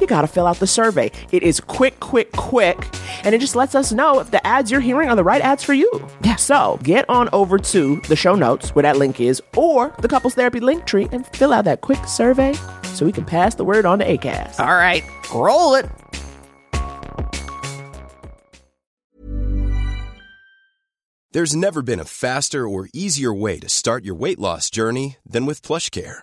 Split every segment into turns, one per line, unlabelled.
you got to fill out the survey. It is quick, quick, quick. And it just lets us know if the ads you're hearing are the right ads for you.
Yeah.
So get on over to the show notes where that link is or the couples therapy link tree and fill out that quick survey so we can pass the word on to ACAST.
All right, roll it.
There's never been a faster or easier way to start your weight loss journey than with PlushCare.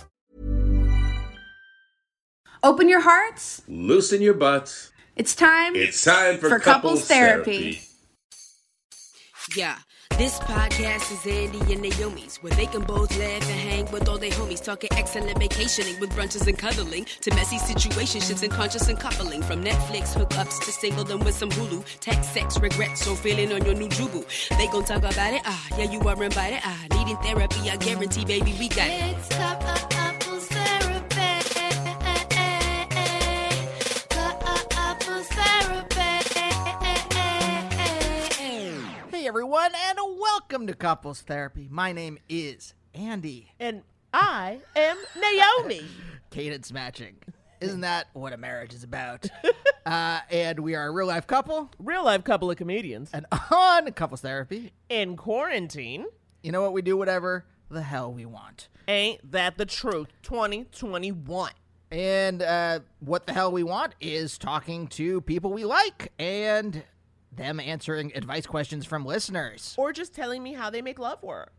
Open your hearts.
Loosen your butts.
It's time.
It's time for,
For couples therapy.
Yeah, this podcast is Andy and Naomi's, where they can both laugh and hang with all their homies, talking excellent vacationing with brunches and cuddling, to messy situationships and conscious and coupling, from Netflix hookups to single them with some Hulu, tech, sex, regrets, or feeling on your new jubu. They gon' talk about it, ah, yeah, you are invited, ah, needing therapy, I guarantee, baby, we got it.
Everyone, and welcome to Couples Therapy. My name is Andy.
And I am Naomi.
Cadence matching. Isn't that what a marriage is about? uh, and we are a real life couple.
Real life couple of comedians.
And on Couples Therapy,
In quarantine.
you know what? We do whatever the hell we want.
Ain't that the truth? 2021.
And uh, what the hell we want is talking to people we like and them answering advice questions from listeners.
Or just telling me how they make love work.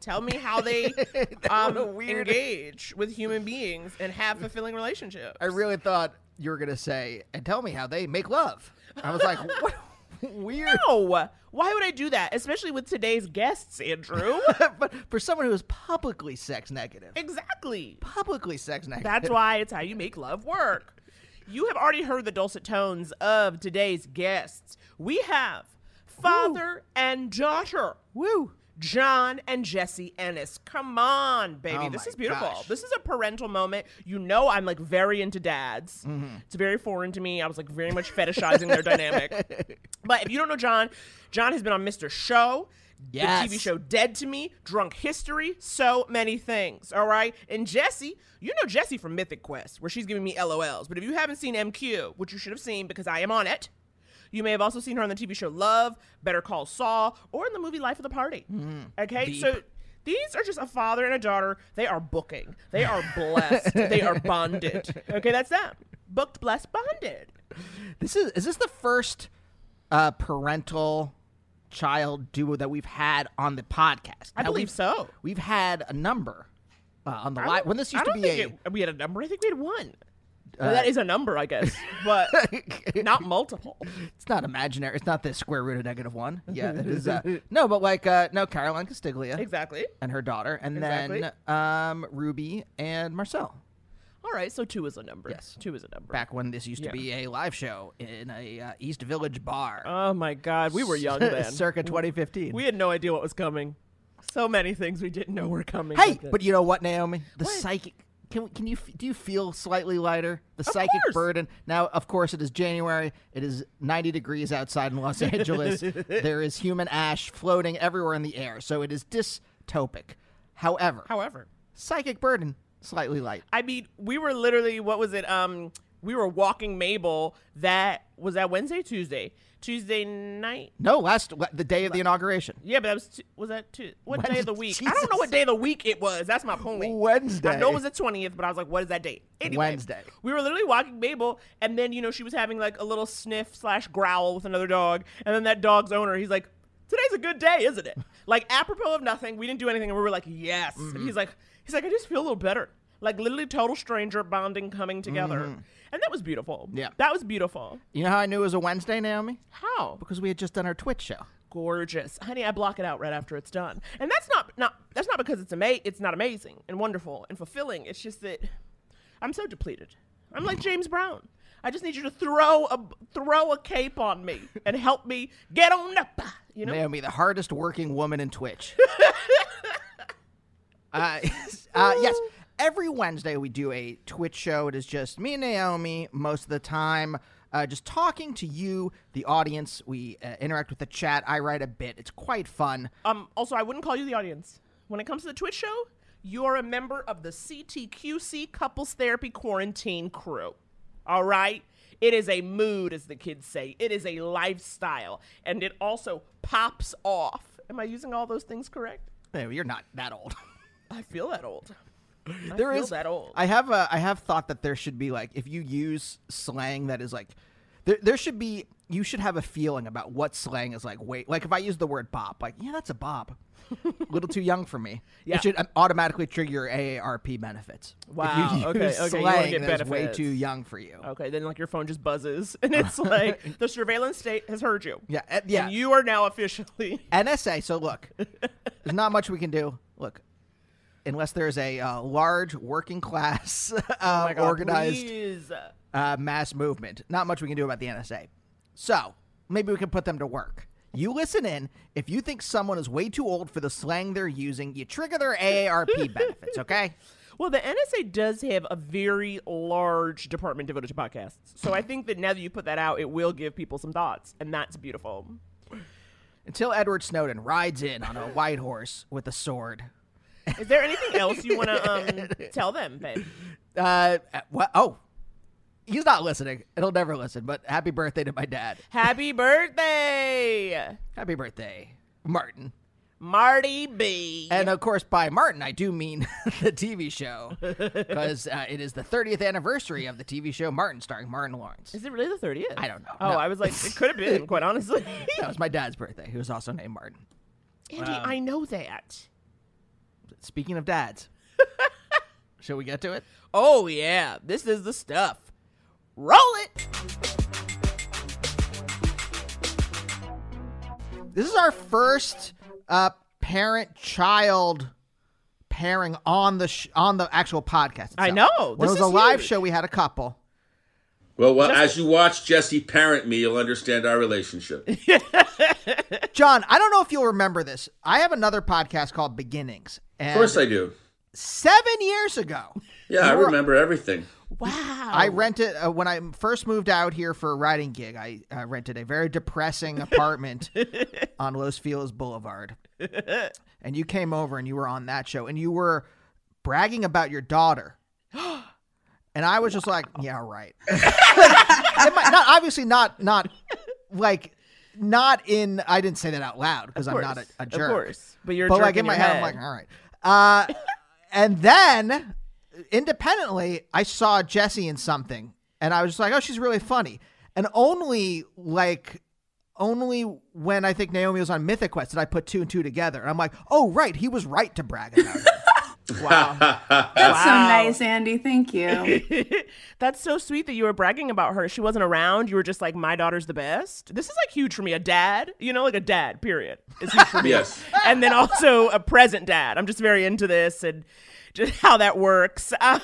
Tell me how they um, engage with human beings and have fulfilling relationships.
I really thought you were going to say, and tell me how they make love. I was like, what? Weird.
no. Why would I do that? Especially with today's guests, Andrew.
but for someone who is publicly sex negative,
exactly.
publicly sex negative.
That's why it's how you make love work. You have already heard the dulcet tones of today's guests. We have father and daughter.
Woo.
John and Jesse Ennis. Come on, baby.
Oh
this is beautiful.
gosh.
This is a parental moment. You know I'm like very into dads.
Mm-hmm.
It's very foreign to me. I was like very much fetishizing their dynamic. But if you don't know John, John has been on Mr. Show.
Yes.
The TV show Dead to Me, Drunk History, so many things. All right. And Jesse, you know Jesse from Mythic Quest, where she's giving me LOLs. But if you haven't seen MQ, which you should have seen because I am on it, you may have also seen her on the TV show Love, Better Call Saul, or in the movie Life of the Party. Okay,
Deep.
so these are just a father and a daughter. They are booking. They are blessed. they are bonded. Okay, that's them. Booked, blessed, bonded.
This is is this the first uh, parental child duo that we've had on the podcast?
I
Now,
believe
we've-
so.
We've had a number uh, on the live when this used to be a.
it- we had a number. I think we had one.
Uh,
that is a number, I guess, but not multiple.
It's not imaginary. It's not the square root of negative one. Yeah, it is. Uh, no, but like uh, no, Caroline Castiglia
Exactly.
and her daughter, and
Exactly.
then um, Ruby and Marcel.
All right, so two is a number.
Yes.
two is a number.
Back when this used
Yeah.
to be a live show in a uh, East Village bar.
Oh my God, we were young then.
Circa 2015.
We had no idea what was coming. So many things we didn't know were coming.
Hey, but you know what, Naomi? The
What?
psychic. Can, can you do you feel slightly lighter? The psychic
course.
burden. Now, of course, it is January. It is 90 degrees outside in Los Angeles. there is human ash floating everywhere in the air, so it is dystopic. However,
however,
psychic burden slightly light.
I mean, we were literally what was it? Um, we were walking Mabel. That was that Wednesday, Tuesday, Tuesday night.
No, last the day of the inauguration.
Yeah, but that was was that tu- what day of the
Wednesday.
week? I don't know what day of the week it was. That's my point.
Wednesday.
I know it was the twentieth, but I was like, what is that date? Anyway,
Wednesday.
We were literally walking Mabel, and then you know she was having like a little sniff slash growl with another dog, and then that dog's owner, he's like, "Today's a good day, isn't it?" like apropos of nothing, we didn't do anything, and we were like, "Yes." And he's like, he's like, I just feel a little better. Like literally total stranger bonding coming together, mm-hmm. and that was beautiful.
Yeah.
that was beautiful.
You know how I knew it was a Wednesday, Naomi?
How?
Because we had just done our Twitch show.
gorgeous, honey. I block it out right after it's done, and that's not not that's not because it's ama- It's not amazing and wonderful and fulfilling. It's just that I'm so depleted. I'm like James Brown. I just need you to throw a throw a cape on me and help me get on up. You know,
Naomi, the hardest working woman in Twitch. uh, uh, yes, every Wednesday we do a Twitch show. It is just me and Naomi most of the time, uh, just talking to you, the audience. We uh, interact with the chat. I write a bit. It's quite fun.
Um, also, I wouldn't call you the audience. When it comes to the Twitch show, you're a member of the CTQC Couples Therapy Quarantine crew. All right? It is a mood, as the kids say. It is a lifestyle. And it also pops off. Am I using all those things correct?
No, you're not that old.
I feel that old. I
There is
that old.
I have uh, I have thought that there should be like if you use slang that is like there there should be you should have a feeling about what slang is like. Wait, like if I use the word bop, like yeah, that's a bop. a little too young for me.
Yeah.
It should um, automatically trigger your AARP benefits.
Wow,
you
okay, you
slang
get
is way too young for you.
Okay, then like your phone just buzzes, and it's like the surveillance state has heard you.
Yeah, uh, yeah.
And you are now officially.
NSA. So look, there's not much we can do. Look, unless there's a uh, large working class uh,
Oh God,
organized uh, mass movement. Not much we can do about the NSA. So maybe we can put them to work. You listen in. If you think someone is way too old for the slang they're using, you trigger their AARP benefits. Okay.
Well, the NSA does have a very large department devoted to podcasts. So I think that now that you put that out, it will give people some thoughts, and that's beautiful.
Until Edward Snowden rides in on a white horse with a sword.
Is there anything else you want to um, tell them, babe?
Uh, what? Oh, he's not listening. He'll never listen. But happy birthday to my dad.
Happy birthday,
Happy birthday, Martin.
Marty B.
And of course, by Martin, I do mean the TV show, because uh, it is the 30th anniversary of the TV show Martin, starring Martin Lawrence.
Is it really the 30th?
I don't know.
Oh,
No.
I was like, it could have been, quite honestly.
That was my dad's birthday, who was also named Martin.
Andy, I know that.
Speaking of dads, shall we get to it?
Oh, yeah. This is the stuff. Roll it.
This is our first uh, parent-child pairing on the sh- on the actual podcast.
I
itself.
know.
When
This
it was a live
huge.
show, we had a couple.
Well, well as you watch Jesse parent me, you'll understand our relationship.
John, I don't know if you'll remember this. I have another podcast called Beginnings. And
Of course I do.
seven years ago,
Yeah, I remember everything.
Wow.
I rented uh, when I first moved out here for a writing gig. I uh, rented a very depressing apartment on Los Feliz Boulevard, and you came over and you were on that show, and you were bragging about your daughter, and I was just like, "Yeah, right." It might- not obviously not not like not in. I didn't say that out loud because I'm not a, a jerk.
Of course. But you're a
but
jerk
like in my
your
head, I'm like, all right. Uh, and then independently, I saw Jesse in something, and I was just like, oh, she's really funny. And only like, only when I think Naomi was on Mythic Quest did I put two and two together. And I'm like, oh, right, he was right to brag about her.
Wow.
That's so nice, Andy. Thank you.
That's so sweet that you were bragging about her. She wasn't around. You were just like, my daughter's the best. This is like huge for me. A dad, you know, like a dad, period. Is huge for me.
Yes.
And then also a present dad. I'm just very into this and just how that works. Um,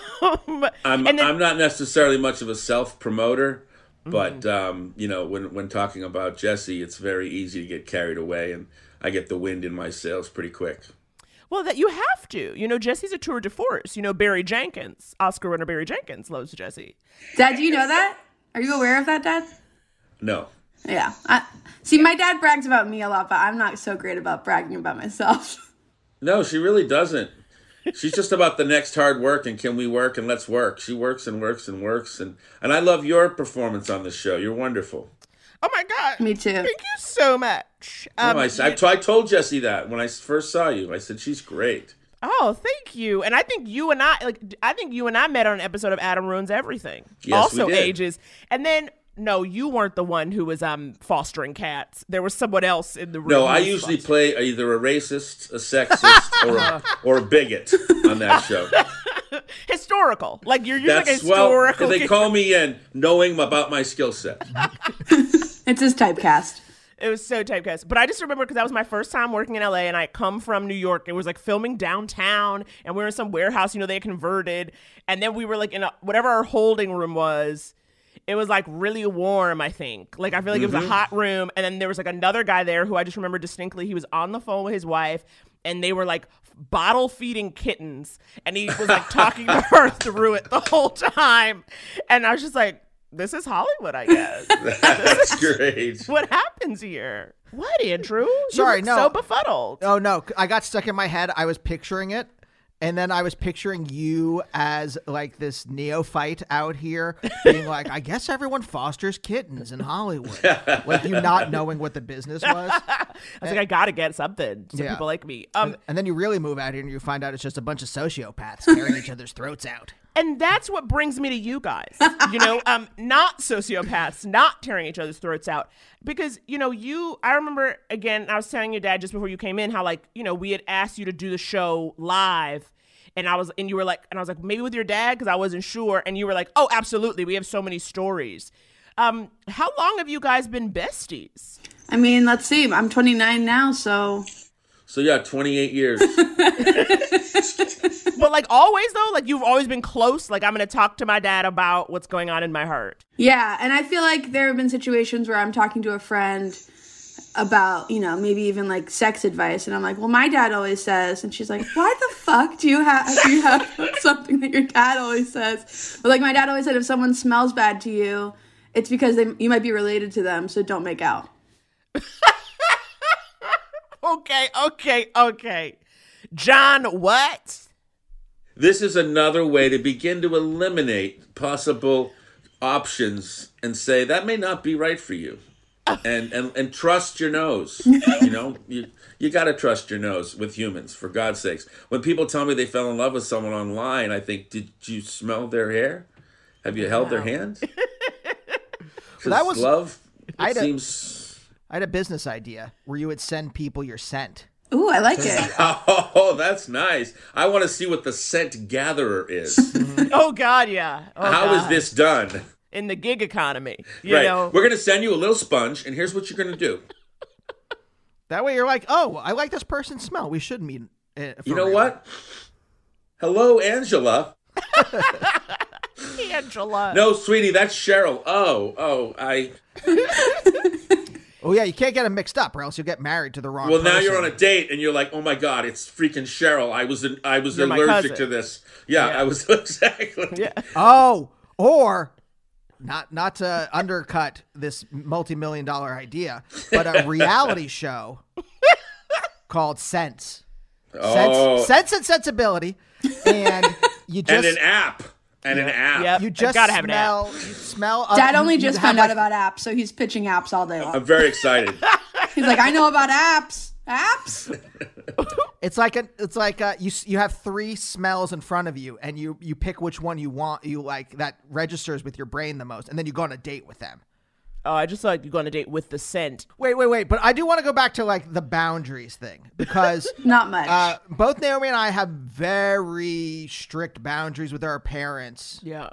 I'm
and then,
I'm not necessarily much of a self promoter,
Mm-hmm.
but um, you know, when when talking about Jesse, it's very easy to get carried away, and I get the wind in my sails pretty quick.
Well, that you have to. You know, Jesse's a tour de force. You know, Barry Jenkins, Oscar winner Barry Jenkins loves Jesse.
Dad, do you know that? Are you aware of that, Dad?
No,
Yeah. I, see, my dad brags about me a lot, but I'm not so great about bragging about myself.
no, she really doesn't. She's just about the next hard work and can we work and let's work. She works and works and works and and I love your performance on the show. You're wonderful.
Oh my God.
Me too.
Thank you so much. Um,
no, I, I, I told Jesse that when I first saw you. I said she's great.
Oh, thank you. And I think you and I like I think you and I met on an episode of Adam Ruins Everything.
Yes,
also
we did.
ages. And then no, you weren't the one who was um fostering cats. There was someone else in the room.
No, I usually
fostering-
play either a racist, a sexist, or a, or a bigot on that show.
historical. Like you're usually like a
That's well,
historical.
they call me in knowing about my skill set.
It's his typecast.
It was so typecast. But I just remember because that was my first time working in LA and I come from New York. It was like filming downtown and we were in some warehouse, you know, they had converted. And then we were like in a, whatever our holding room was. It was like really warm, I think. Like I feel like it was a mm-hmm. hot room. And then there was like another guy there who I just remember distinctly. He was on the phone with his wife and they were like bottle feeding kittens. And he was like talking to her through it the whole time. And I was just like, this is Hollywood, I guess.
That's great.
What happens here? What, Andrew? You
Sorry,
look
no.
So befuddled.
Oh no, I got stuck in my head. I was picturing it. And then I was picturing you as like this neophyte out here being like, I guess everyone fosters kittens in Hollywood. like you not knowing what the business was.
I was like, I gotta get something. So
Yeah.
people like me. Um,
And then you really move out here and you find out it's just a bunch of sociopaths tearing each other's throats out.
And that's what brings me to you guys. You know, um, not sociopaths, not tearing each other's throats out. Because, you know, you I remember again, I was telling your dad just before you came in how like, you know, we had asked you to do the show live. And I was, and you were like, and I was like, maybe with your dad, because I wasn't sure. And you were like, oh, absolutely. We have so many stories. Um, how long have you guys been besties?
I mean, let's see. I'm 29 now, so
So yeah, 28 years.
But like always though, like you've always been close. Like I'm gonna talk to my dad about what's going on in my heart.
yeah. And I feel like there have been situations where I'm talking to a friend about, you know, maybe even like sex advice, and I'm like, well, my dad always says, and she's like, why the fuck do you have do you have something that your dad always says? But like my dad always said, if someone smells bad to you, it's because they you might be related to them, so don't make out.
Okay, okay, okay. John, what?
this is another way to begin to eliminate possible options and say that may not be right for you. And and, and trust your nose. You know, you you got to trust your nose with humans for God's sakes. When people tell me they fell in love with someone online, I think, did you smell their hair? Have you held their hand? 'Cause
that was-
love. It
I'd-
seems.
I had a business idea where you would send people your scent.
Ooh, I like it.
Oh, that's nice. I want to see what the scent gatherer is.
Oh God, yeah. Oh,
How is
God.
this done?
in the gig economy? You
right.
know,
We're going to send you a little sponge, and here's what you're going to do.
That way you're like, oh, I like this person's smell. We should meet. Uh,
You know
real."
what? Hello, Angela.
Angela.
No, sweetie, that's Cheryl. Oh, oh, I.
Oh yeah, you can't get them mixed up, or else you'll get married to the wrong.
Well, now you're on a date, and you're like, oh my god, it's freaking Cheryl. I was, I was
You're
allergic to this. Yeah,
Yeah.
I was exactly.
Yeah.
Oh, or not not to undercut this multi-million dollar idea, but a reality show called Sense.
Oh,
Sense, Sense and Sensibility, and you
and
just
an app, and an app.
Yep.
you just
gotta have an app.
smell you smell. uh,
Dad only just
have
found
like-
out about apps, so he's pitching apps all day long.
I'm very excited.
He's like, I know about apps. Apps?
It's like a, it's like uh you you have three smells in front of you, and you you pick which one you want. You like that registers with your brain the most, and then you go on a date with them.
Oh, I just feel like you go on a date with the scent.
Wait, wait, wait. But I do want to go back to like the boundaries thing because
Not much.
uh, both Naomi and I have very strict boundaries with our parents.
Yeah.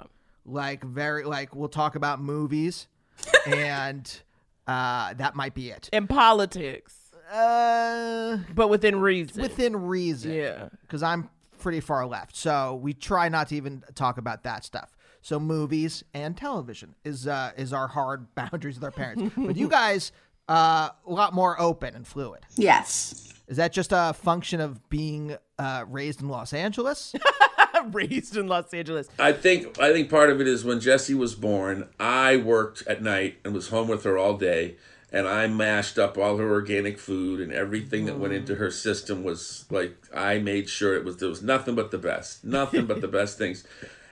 Like very like we'll talk about movies, and uh, that might be it.
In politics,
Uh,
but within reason.
within reason.
Yeah.
Because I'm pretty far left, so we try not to even talk about that stuff. So movies and television is uh, is our hard boundaries with our parents. but you guys, uh, a lot more open and fluid.
yes.
Is that just a function of being uh, raised in Los Angeles?
raised in Los Angeles.
I think I think part of it is when Jesse was born, I worked at night and was home with her all day, and I mashed up all her organic food and everything that went into her system was like I made sure it was there was nothing but the best, nothing but the best things.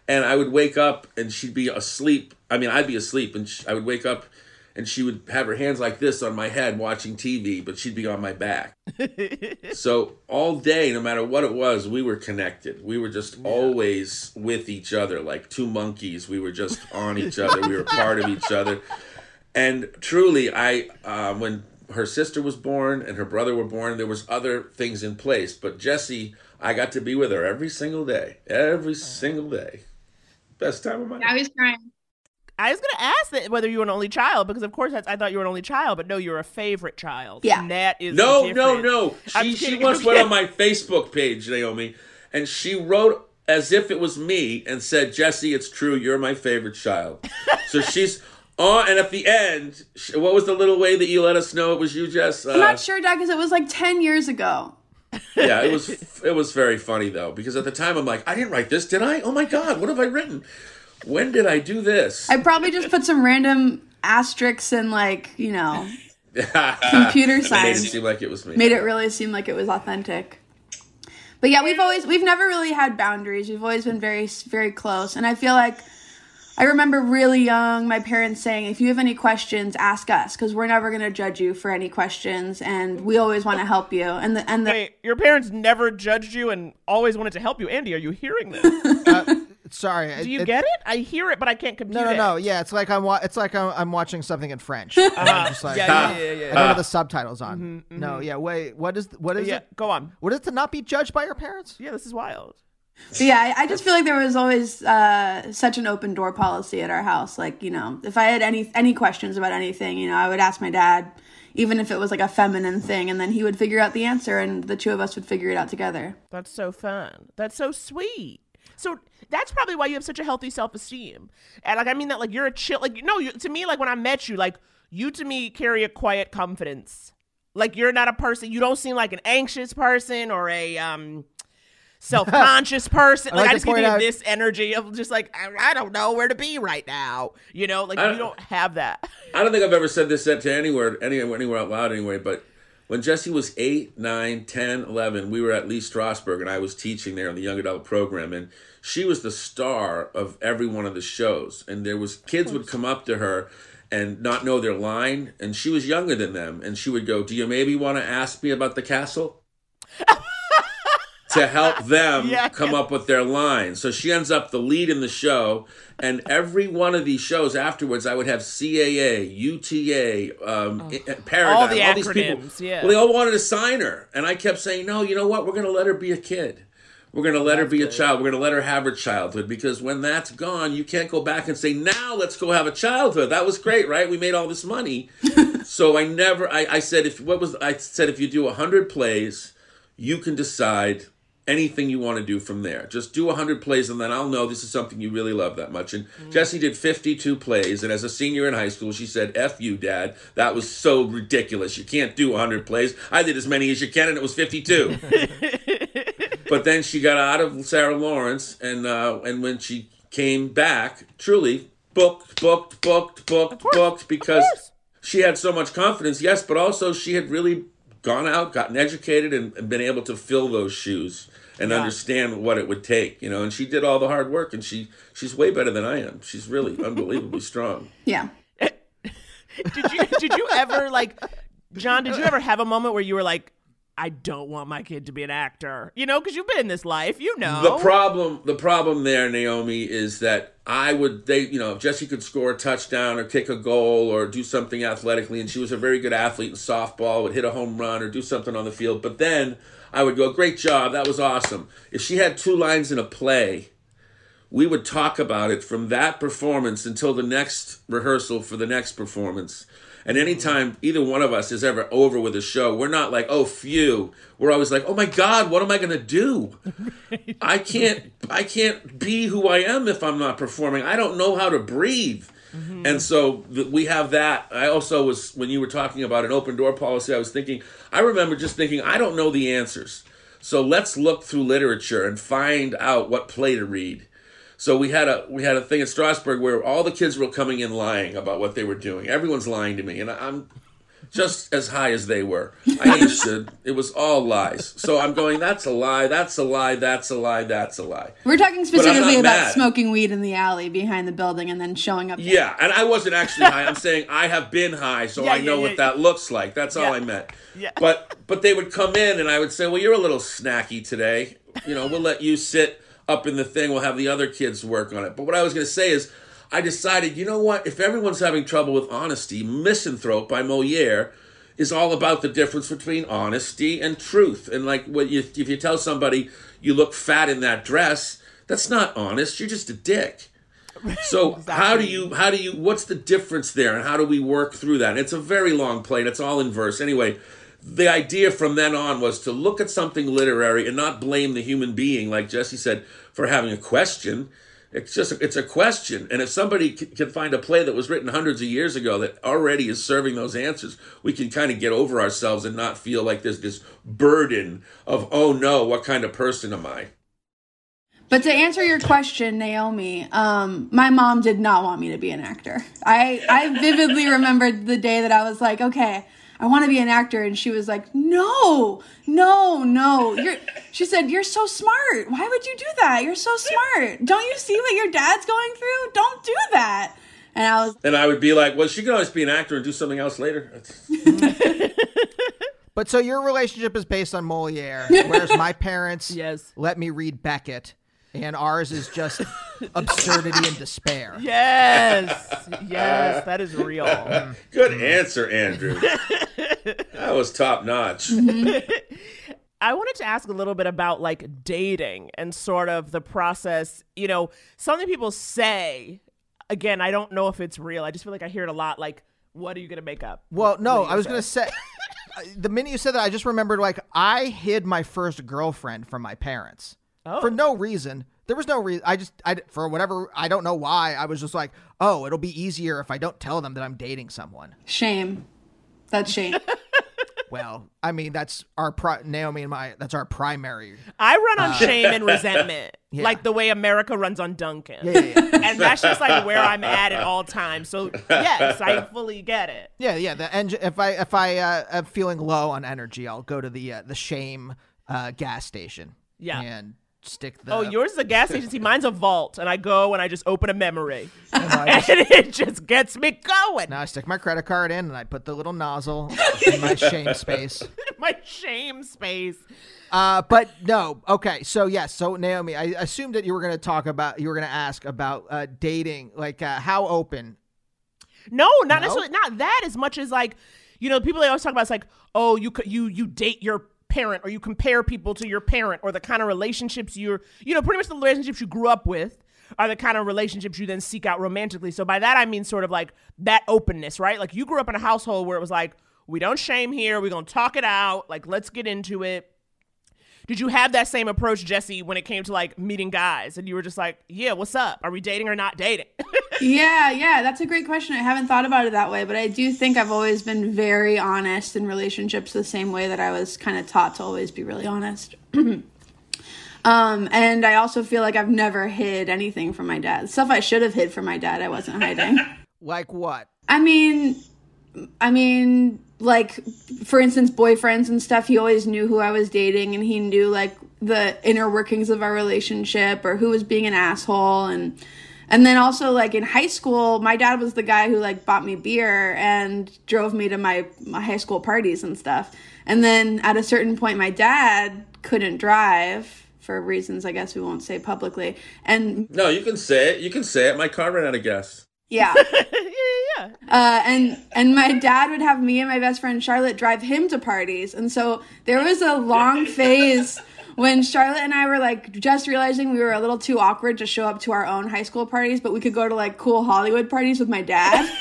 And I would wake up and she'd be asleep. I mean, I'd be asleep and sh I would wake up and she would have her hands like this on my head watching TV, but she'd be on my back. so all day, no matter what it was, we were connected. We were just always with each other, like two monkeys. We were just on each other. We were part of each other. And truly, I uh, when her sister was born and her brother were born, there was other things in place. But Jesse, I got to be with her every single day, every single day. Best time of my
Now he's crying.
I was gonna ask that whether you were an only child because of course that's, I thought you were an only child, but no, you're a favorite child.
Yeah.
And that is
No, no, no.
I'm
She she
kidding,
once went on my Facebook page, Naomi, and she wrote as if it was me and said, "Jesse, it's true. You're my favorite child." so she's on, and at the end, what was the little way that you let us know it was you, Jess? Uh,
I'm not sure, Dad, because it was like 10 years ago.
Yeah, it was it was very funny though because at the time I'm like, I didn't write this, did I? Oh my god, what have I written? When did I do this?
I probably just put some random asterisks and like, you know, computer
Made it
science.
seem like it was me.
made it really seem like it was authentic. But yeah, we've always we've never really had boundaries. We've always been very very close, and I feel like I remember really young my parents saying, "If you have any questions, ask us because we're never going to judge you for any questions, and we always want to help you." And the and the
Wait, your parents never judged you and always wanted to help you. Andy, are you hearing this?
Uh, sorry.
Do you get it? I hear it, but I can't compute it.
No, no,
it.
no. Yeah, it's like I'm. Wa- it's like I'm, I'm watching something in French. Uh-huh. And I'm just like,
Yeah, yeah, yeah, yeah,
I don't have the subtitles on. Mm-hmm, no, mm-hmm. yeah. Wait, what is what is
Yeah,
it?
go on.
What is it to not be judged by your parents?
Yeah, this is wild.
But yeah, I, I just feel like there was always uh, such an open door policy at our house. Like, you know, if I had any any questions about anything, you know, I would ask my dad, even if it was like a feminine thing, and then he would figure out the answer, and the two of us would figure it out together.
That's so fun. That's so sweet. So that's probably why you have such a healthy self esteem. And like I mean that like you're a chill like no, you to me like when I met you, like you to me carry a quiet confidence. Like you're not a person you don't seem like an anxious person or a um self-conscious person. Like,
like
I just give you
out-
this energy of just like I, I don't know where to be right now. You know, like
I-
you don't have that.
I don't think I've ever said this to anywhere, anywhere, anywhere out loud anyway, but when Jesse was 8, 9, 10, 11, we were at Lee Strasberg and I was teaching there in the young adult program and she was the star of every one of the shows and there was kids would come up to her and not know their line and she was younger than them and she would go, "Do you maybe want to ask me about the castle?" to help them
Yeah.
come up with their line. So she ends up the lead in the show, and every one of these shows afterwards, I would have CAA, UTA, um, I- Paradigm,
All the
these people.
yeah.
Well, they all wanted to sign her, and I kept saying, "No, you know what? We're going to let her be a kid." We're going to let her be a child. We're going to let her have her childhood because when that's gone, you can't go back and say, now let's go have a childhood. That was great, right? We made all this money. so I never, I, I said, if what was, I said, if you do a 100 plays, you can decide anything you want to do from there. Just do 100 plays and then I'll know this is something you really love that much. And Jesse did 52 plays. And as a senior in high school, she said, F you, Dad. That was so ridiculous. You can't do 100 plays. I did as many as you can and it was 52. but then she got out of Sarah Lawrence, and uh, and when she came back, truly booked, booked, booked, booked, booked, because she had so much confidence. Yes, but also she had really gone out, gotten educated, and, and been able to fill those shoes and understand what it would take. You know, and she did all the hard work, and she she's way better than I am. She's really unbelievably strong.
Yeah.
did you did you ever like John, did you ever have a moment where you were like I don't want my kid to be an actor. You know, because you've been in this life, you know.
The problem, the problem there, Naomi, is that I would they, you know, if Jesse could score a touchdown or kick a goal or do something athletically, and she was a very good athlete in softball, would hit a home run or do something on the field. But then I would go, "Great job, that was awesome." If she had two lines in a play, we would talk about it from that performance until the next rehearsal for the next performance. And mm-hmm. anytime either one of us is ever over with a show, we're not like, oh, phew. We're always like, oh my God, what am I going to do? I can't, I can't be who I am if I'm not performing. I don't know how to breathe. Mm-hmm. And so we have that. I also was, when you were talking about an open door policy, I was thinking, I remember just thinking, I don't know the answers. So let's look through literature and find out what play to read. So we had a we had a thing at Strasberg where all the kids were coming in lying about what they were doing. Everyone's lying to me, and I'm just as high as they were. I understood it was all lies. So I'm going, that's a lie, that's a lie, that's a lie, that's a lie.
We're talking specifically about
mad.
smoking weed in the alley behind the building and then showing up.
Yeah, and I wasn't actually high. I'm saying I have been high, so
Yeah,
I know
yeah,
what
yeah.
that looks like. That's all I meant.
Yeah.
But but they would come in and I would say, "Well, you're a little snacky today. You know, we'll let you sit up in the thing. We'll have the other kids work on it." But what I was going to say is I decided, you know what? If everyone's having trouble with honesty, Misanthrope by Moliere is all about the difference between honesty and truth. And like what you if you tell somebody you look fat in that dress, that's not honest. You're just a dick. So how do you how do you what's the difference there and how do we work through that? It's a very long play and it's all in verse. Anyway, the idea from then on was to look at something literary and not blame the human being like Jesse said for having a question. It's just it's a question, and if somebody can find a play that was written hundreds of years ago that already is serving those answers, we can kind of get over ourselves and not feel like there's this burden of oh no, what kind of person am I?
But to answer your question, Naomi, um, my mom did not want me to be an actor. I, I vividly remembered the day that I was like, okay, I want to be an actor. And she was like, no, no, no. You're, she said, you're so smart. Why would you do that? You're so smart. Don't you see what your dad's going through? Don't do that. And I was,
And I would be like, well, she can always be an actor and do something else later.
But so your relationship is based on Moliere, whereas my parents
Yes.
let me read Beckett, and ours is just absurdity and despair.
Yes. yes, that is real.
Good answer, Andrew. that was top notch.
I wanted to ask a little bit about like dating and sort of the process. You know, something people say, again, I don't know if it's real. I just feel like I hear it a lot. Like, what are you going to make up?
Well,
What
no,
are
I was
say?
gonna say. The minute you said that, I just remembered like I hid my first girlfriend from my parents
Oh.
for no reason. There was no reason. I just, I for whatever, I don't know why. I was just like, oh, it'll be easier if I don't tell them that I'm dating someone.
shame. That's shame.
Well, I mean, that's our pri- Naomi and my. That's our primary.
I run on shame and resentment,
Yeah.
like the way America runs on Dunkin'.
Yeah, yeah, yeah.
and that's just like where I'm at at all times. So yes, I fully get it.
Yeah, yeah. The engine. If I if I uh, am feeling low on energy, I'll go to the uh, the shame uh, gas station.
Yeah.
and stick the.
Oh, yours is a gas agency. Mine's a vault, and I go and I just open a memory,
And
it just gets me going.
now I stick my credit card in, and I put the little nozzle in my shame space.
My shame space.
Uh, but no. Okay, so yes. So Naomi, I assumed that you were going to talk about. You were going to ask about uh, dating. Like, uh, how open?
No, not
No?
necessarily. Not that as much as like, you know, people they always talk about. It's like, oh, you you you date your parent, or you compare people to your parent, or the kind of relationships you're, you know, pretty much the relationships you grew up with are the kind of relationships you then seek out romantically. So by that I mean sort of like that openness, right? Like you grew up in a household where it was like, we don't shame here, we're gonna talk it out, like let's get into it. Did you have that same approach, Jesse, when it came to like meeting guys, and you were just like, yeah, what's up? Are we dating or not dating?
Yeah, yeah, that's a great question. I haven't thought about it that way, but I do think I've always been very honest in relationships the same way that I was kind of taught to always be really honest. um, and I also feel like I've never hid anything from my dad. Stuff I should have hid from my dad, I wasn't hiding.
Like what?
I mean, I mean, like for instance, boyfriends and stuff. He always knew who I was dating, and he knew like the inner workings of our relationship or who was being an asshole, and and then also like in high school, my dad was the guy who like bought me beer and drove me to my my high school parties and stuff. And then at a certain point, my dad couldn't drive for reasons I guess we won't say publicly. And
No, you can say it. You can say it. My car ran out of gas.
yeah.
yeah, yeah.
Uh, and and my dad would have me and my best friend Charlotte drive him to parties, and so there was a long phase when Charlotte and I were like just realizing we were a little too awkward to show up to our own high school parties, but we could go to like cool Hollywood parties with my dad.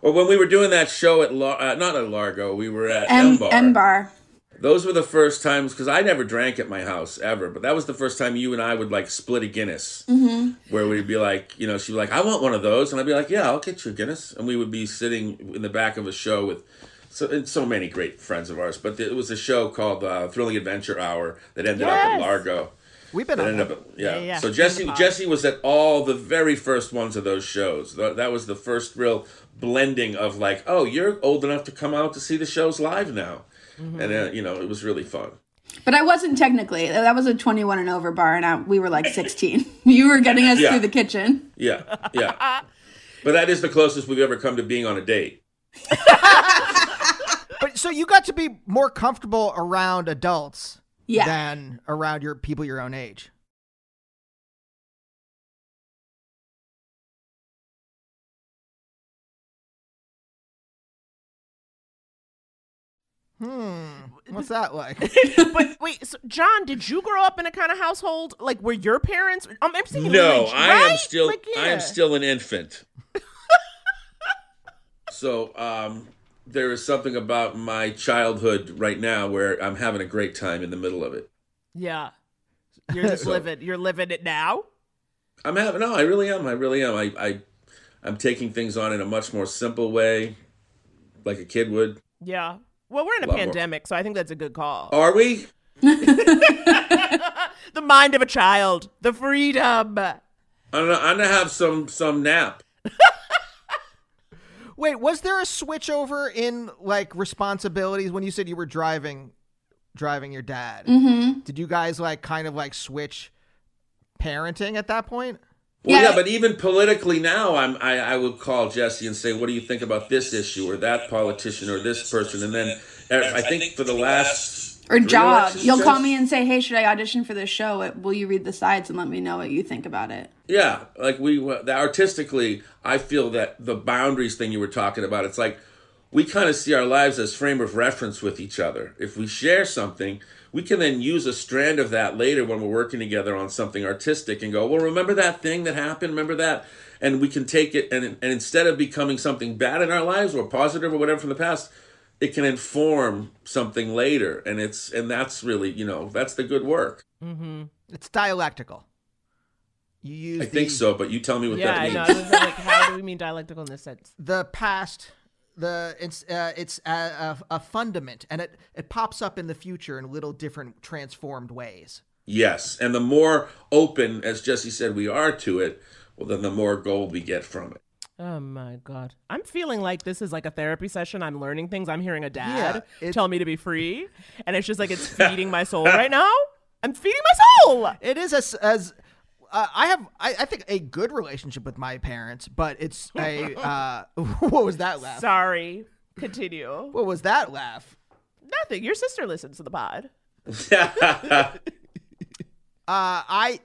Or when we were doing that show at Lar- uh, not at Largo, we were at M,
M
Bar.
M bar.
Those were the first times because I never drank at my house ever, but that was the first time you and I would like split a Guinness, mm-hmm. where we'd be like, you know, she'd be like, "I want one of those," and I'd be like, "Yeah, I'll get you a Guinness," and we would be sitting in the back of a show with. So, and so many great friends of ours, but it was a show called uh, Thrilling Adventure Hour that ended up at Largo.
We've been
That
on
ended up, yeah.
Yeah, yeah.
So Jesse,
In the pod.
Jesse was at all the very first ones of those shows. Th- That was the first real blending of like, oh, you're old enough to come out to see the shows live now,
Mm-hmm.
and uh, you know it was really fun.
But I wasn't technically. That was a 21 and over bar, and I, we were like 16. you were getting us
Yeah.
through the kitchen.
Yeah, yeah. but that is the closest we've ever come to being on a date.
But so you got to be more comfortable around adults
Yeah.
than around your people your own age. Hmm. What's that like?
but wait, so John, did you grow up in a kind of household like where your parents? Um, I'm seeing
No,
lineage,
I am still
Like,
I am still an infant. so um, there is something about my childhood right now where I'm having a great time in the middle of it.
Yeah, you're just
So-
living. You're living it now.
I'm having no, I really am. I really am. I, I I'm taking things on in a much more simple way, like a kid would.
Yeah. Well, we're in a
Lot more.
pandemic, so I think that's a good call.
Are we?
The mind of a child, the freedom.
I'm gonna, I'm gonna have some some nap.
Wait, was there a switch over in like responsibilities when you said you were driving driving your dad? Mm-hmm. Did you guys like kind of like switch parenting at that point?
Well,
Yeah.
yeah, but even politically now, I'm I, I would call Jesse and say, "What do you think about this issue or that politician or this person?" And then uh, I think for the last
Or job. You'll call me and say, hey, should I audition for this show? Uh, Will you read the sides and let me know what you think about it?
Yeah, like we the artistically, I feel that the boundaries thing you were talking about, it's like we kind of see our lives as frame of reference with each other. If we share something, we can then use a strand of that later when we're working together on something artistic and go, "Well, remember that thing that happened? Remember that?" And we can take it and and instead of becoming something bad in our lives or positive or whatever from the past, it can inform something later and it's and that's really, you know, that's the good work. Mm-hmm.
It's dialectical. You use
I think so, but you tell me what
Yeah,
that
I
means.
know. I was like, how do we mean dialectical in this sense?
the past the it's uh, it's a, a, a fundament and it it pops up in the future in little different transformed ways
Yes, and the more open, as Jesse said, we are to it, well, then the more gold we get from it.
Oh my god. I'm feeling like this is like a therapy session. I'm learning things. I'm hearing a dad
Yeah,
tell me to be free. And it's just like it's feeding my soul right now. I'm feeding my soul.
it is as as uh, I have I, I think a good relationship with my parents but it's a uh what was that laugh
Sorry. Continue.
what was that laugh
Nothing. Your sister listens to the pod.
uh I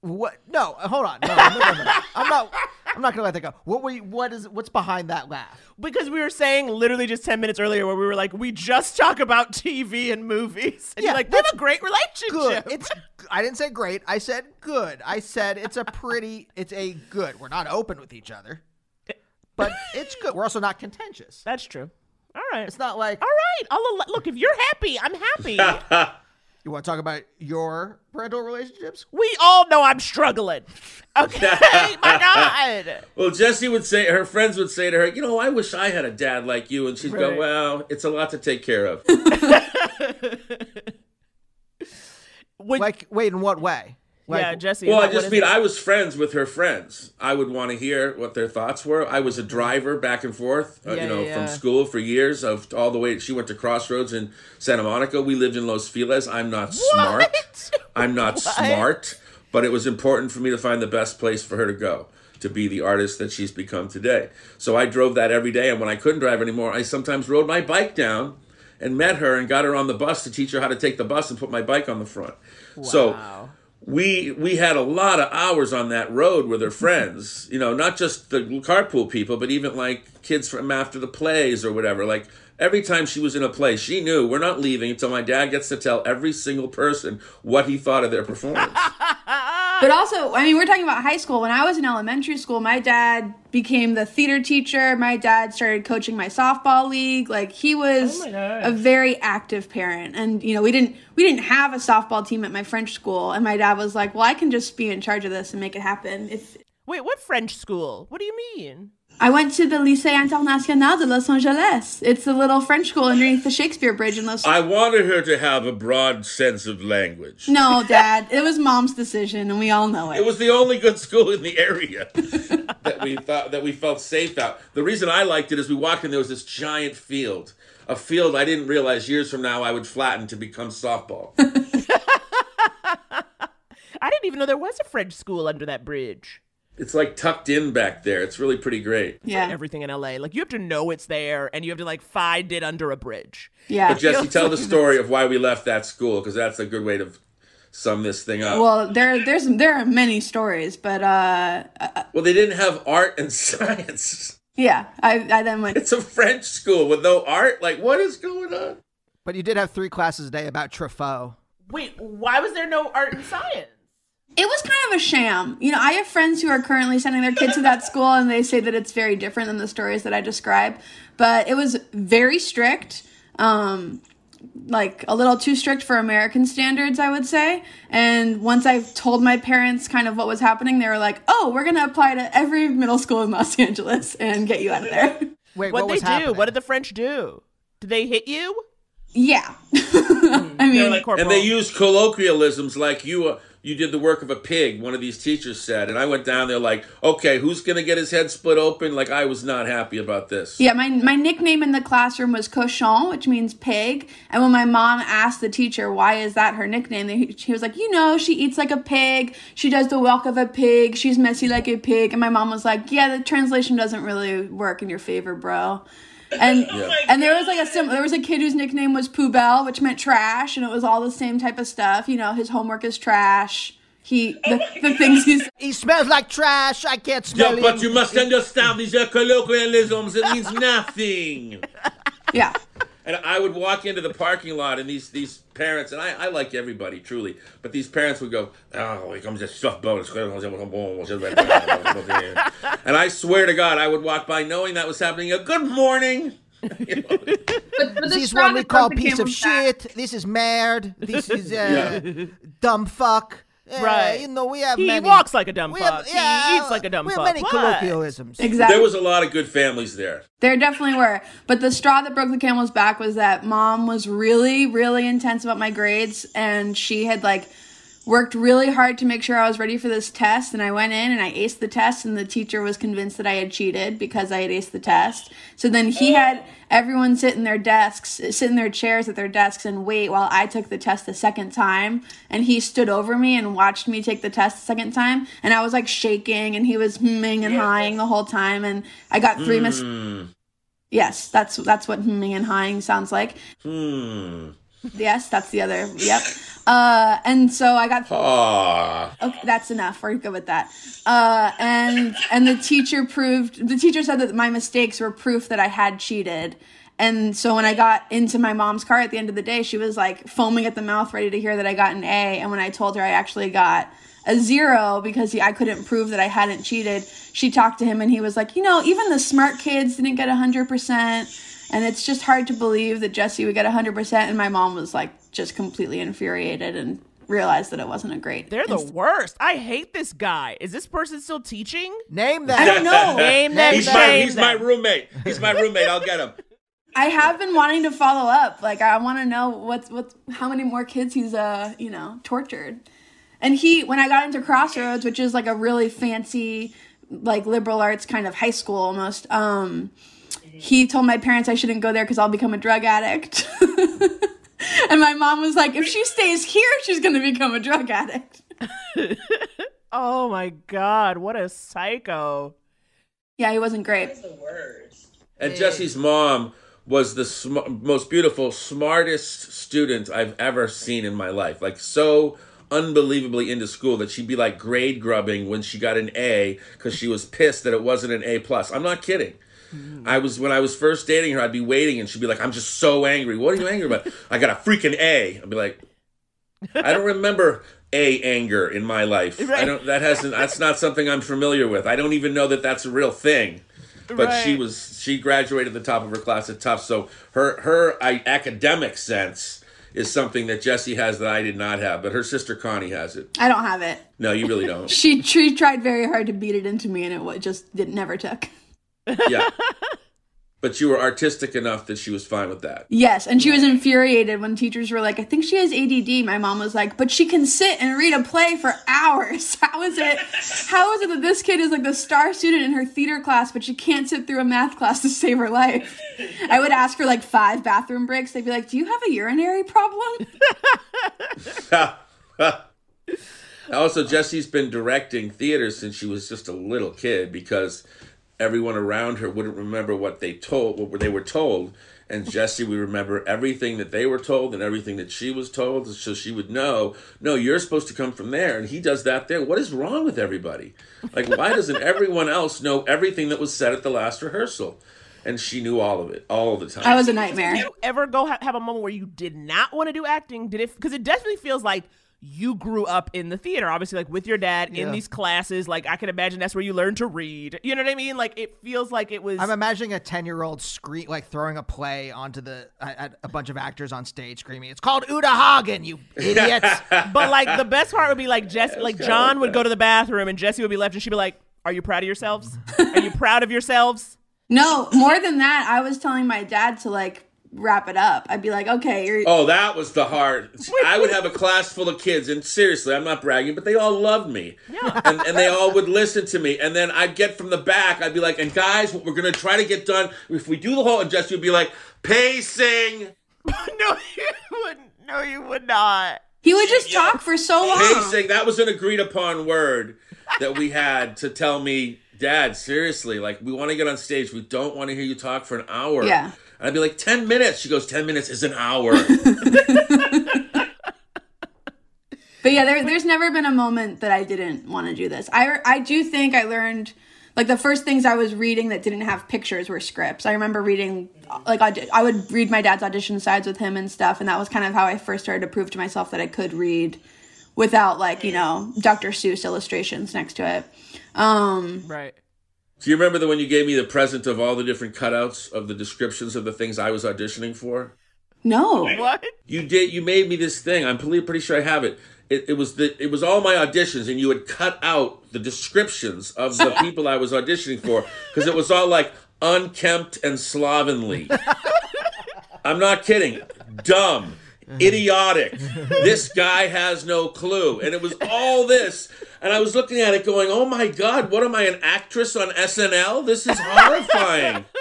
what no hold on no, no, no. I'm not I'm not gonna let that go what were you, what is what's behind that laugh
Because we were saying literally just 10 minutes earlier where we were like, we just talk about TV and movies. And
Yeah,
you're like, we have a great relationship.
good. It's I didn't say great. I said good. I said it's a pretty it's a good. We're not open with each other. But it's good. We're also not contentious.
That's true. All right.
It's not like
All right. I'll al- look, if you're happy, I'm happy.
you want to talk about your parental relationships?
we all know I'm struggling. Okay? My God.
well, Jesse would say, her friends would say to her, you know, I wish I had a dad like you. And she'd go, well, it's a lot to take care of.
Would,
Like wait, in what way? Like,
yeah, Jesse.
well, I just mean
it?
I was friends with her friends. I would want to hear what their thoughts were. I was a driver back and forth, uh,
Yeah,
you know,
yeah,
from school for years of all the way. She went to Crossroads in Santa Monica. We lived in Los Feliz. I'm not smart.
What?
I'm not
What?
smart, but it was important for me to find the best place for her to go. to be the artist that she's become today. So I drove that every day, and when I couldn't drive anymore, I sometimes rode my bike down and met her and got her on the bus to teach her how to take the bus and put my bike on the front. So we we had a lot of hours on that road with her friends. You know, not just the carpool people, but even like kids from after the plays or whatever. Like every time she was in a play, she knew we're not leaving until my dad gets to tell every single person what he thought of their performance.
But also, I mean, we're talking about high school. When I was in elementary school, my dad became the theater teacher. My dad started coaching my softball league. Like he was
Oh
a very active parent. And you know, we didn't we didn't have a softball team at my French school. And my dad was like, "Well, I can just be in charge of this and make it happen." If
Wait, what French school? What do you mean?
I went to the Lycée International de Los Angeles. It's a little French school underneath the Shakespeare Bridge in Los. Angeles.
I wanted her to have a broad sense of language.
no, Dad, it was Mom's decision, and we all know it.
It was the only good school in the area that we thought that we felt safe out. The reason I liked it is we walked in there was this giant field, a field I didn't realize years from now I would flatten to become softball.
I didn't even know there was a French school under that bridge.
It's like tucked in back there. It's really pretty great.
yeah,
Everything in LA. Like you have to know it's there and you have to like find it under a bridge.
yeah.
But Jesse, tell the story of why we left that school because that's a good way to sum this thing up.
Well, there, there's, there are many stories, but uh, uh,
well, they didn't have art and science.
yeah, I, I then went.
It's a French school with no art. Like, what is going on?
But you did have three classes a day about Truffaut.
Wait, why was there no art and science?
It was kind of a sham. You know, I have friends who are currently sending their kids to that school, and they say that it's very different than the stories that I describe. But it was very strict, um, like a little too strict for American standards, I would say. And once I told my parents kind of what was happening, they were like, "Oh, we're gonna apply to every middle school in Los Angeles and get you out of there."
Wait,
What'd
what was
they do?
happening?
What did the French do? Did they hit you?
yeah, I mean,
like.
And they use colloquialisms like you uh, you did the work of a pig, one of these teachers said. And I went down there like, okay, who's going to get his head split open? Like, I was not happy about this.
Yeah, my my nickname in the classroom was cochon, which means pig. And when my mom asked the teacher why is that her nickname, he was like, you know, she eats like a pig. She does the walk of a pig. She's messy like a pig. And my mom was like, yeah, the translation doesn't really work in your favor, bro. And and there was like a sim- there was a kid whose nickname was Poubelle, which meant trash, and it was all the same type of stuff. You know, his homework is trash. He oh the, the things he's
He smells like trash. I can't smell
Yeah,
him.
but you must understand these are colloquialisms. It means nothing.
yeah.
And I would walk into the parking lot, and these these parents, and I, I like everybody truly, but these parents would go, "Oh, here comes this stuff bonus." And I swear to God, I would walk by knowing that was happening. A good morning. You know,
But, but
This
is
what we call piece of
camel's back-
shit. This is mad. This is uh, dumb fuck. Uh,
Right.
You know, we have
He
many.
walks like a dumb
we
fuck.
have- yeah,
he eats like a dumb
we
fuck.
have many
What?
colloquialisms.
Exactly.
there was a lot of good families there.
There definitely were. But the straw that broke the camel's back was that mom was really, really intense about my grades and she had like worked really hard to make sure I was ready for this test and I went in and I aced the test and the teacher was convinced that I had cheated because I had aced the test. So then he had everyone sit in their desks, sit in their chairs at their desks and wait while I took the test a second time and he stood over me and watched me take the test a second time and I was like shaking and he was humming and hawing the whole time and I got three mis- Yes, that's that's what humming and hawing sounds like.
Hmm.
Yes, that's the other. Yep. Uh, and so I got.
Ah.
Okay, that's enough. We're good with that. Uh, and and the teacher proved. The teacher said that my mistakes were proof that I had cheated. And so when I got into my mom's car at the end of the day, she was like foaming at the mouth, ready to hear that I got an A. And when I told her I actually got a zero because he, I couldn't prove that I hadn't cheated, she talked to him and he was like, you know, even the smart kids didn't get a 100%. And it's just hard to believe that Jesse would get 100%. And my mom was like just completely infuriated and realized that it wasn't a great.
They're the
inst-
worst. I hate this guy. Is this person still teaching?
Name that.
I don't know.
Name that.
He's my
shame
he's my roommate. He's my roommate. I'll get him.
I have been wanting to follow up. Like I want to know what's what's how many more kids he's uh you know tortured. And he when I got into Crossroads, which is like a really fancy like liberal arts kind of high school almost. Um, he told my parents I shouldn't go there because I'll become a drug addict. and my mom was like, if she stays here, she's gonna become a drug addict.
Oh my god, what a psycho.
Yeah, he wasn't great.
And Jesse's mom was the sm- most beautiful, smartest student I've ever seen in my life. Like so unbelievably into school that she'd be like grade grubbing when she got an A because she was pissed that it wasn't an A plus. I'm not kidding. I was when I was first dating her, I'd be waiting and she'd be like, "I'm just so angry. What are you angry about? I got a freaking A." I'd be like, "I don't remember A anger in my life. I don't. That hasn't. That's not something I'm familiar with. I don't even know that that's a real thing." But she was she graduated the top of her class at Tufts, so her her I, academic sense is something that Jesse has that I did not have, but her sister Connie has it.
I don't have it.
No, you really don't.
She, she tried very hard to beat it into me, and it just did never took.
Yeah. But you were artistic enough that she was fine with that.
Yes, and she was infuriated when teachers were like, "I think she has ADD." My mom was like, "But she can sit and read a play for hours. How is it? How is it that this kid is like the star student in her theater class, but she can't sit through a math class to save her life?" I would ask for like five bathroom breaks. They'd be like, "Do you have a urinary problem?"
Also, Jesse's been directing theater since she was just a little kid because everyone around her wouldn't remember what they told, what they were told, and Jesse would remember everything that they were told and everything that she was told, so she would know. No, you're supposed to come from there, and he does that there. What is wrong with everybody? Like, why doesn't everyone else know everything that was said at the last rehearsal? And she knew all of it all the time.
I was a nightmare.
Did you ever go ha- have a moment where you did not want to do acting? Did it? Because it definitely feels like you grew up in the theater, obviously, like with your dad in these classes. Like I can imagine that's where you learned to read. You know what I mean? Like it feels like it was.
I'm imagining a 10 year old scream like throwing a play onto the at at a bunch of actors on stage screaming, "It's called Uta Hagen, you idiots!"
but like the best part would be like Jesse, like John would go to the bathroom and Jesse would be left, and she'd be like, "Are you proud of yourselves? Are you proud of yourselves?"
No, more than that, I was telling my dad to like wrap it up. I'd be like, "Okay, you're."
Oh, that was the hard. I would have a class full of kids, and seriously, I'm not bragging, but they all loved me. Yeah. And, and they all would listen to me. And then I'd get from the back, I'd be like, and guys, what we're going to try to get done, if we do the whole, and Jesse would be like, pacing,
no, you wouldn't. No, you would not.
He would just talk for so long.
pacing. That was an agreed upon word that we had to tell me, Dad, seriously, like, we want to get on stage. We don't want to hear you talk for an hour.
Yeah.
And I'd be like, 10 minutes. She goes, 10 minutes is an hour.
But yeah, there, there's never been a moment that I didn't want to do this. I, I do think I learned, like, the first things I was reading that didn't have pictures were scripts. I remember reading, like, aud- I would read my dad's audition sides with him and stuff, and that was kind of how I first started to prove to myself that I could read without, like, you know, Dr. Seuss illustrations next to it. Um,
Right.
Do you remember the when you gave me the present of all the different cutouts of the descriptions of the things I was auditioning for?
no.
What?
You did. You made me this thing. I'm pretty, pretty sure I have it. It, it was the. It was all my auditions, and you had cut out the descriptions of the people I was auditioning for because it was all like unkempt and slovenly. I'm not kidding. Dumb. Uh-huh. Idiotic. This guy has no clue. And it was all this. And I was looking at it going, oh my God, what am I, an actress on SNL? This is horrifying.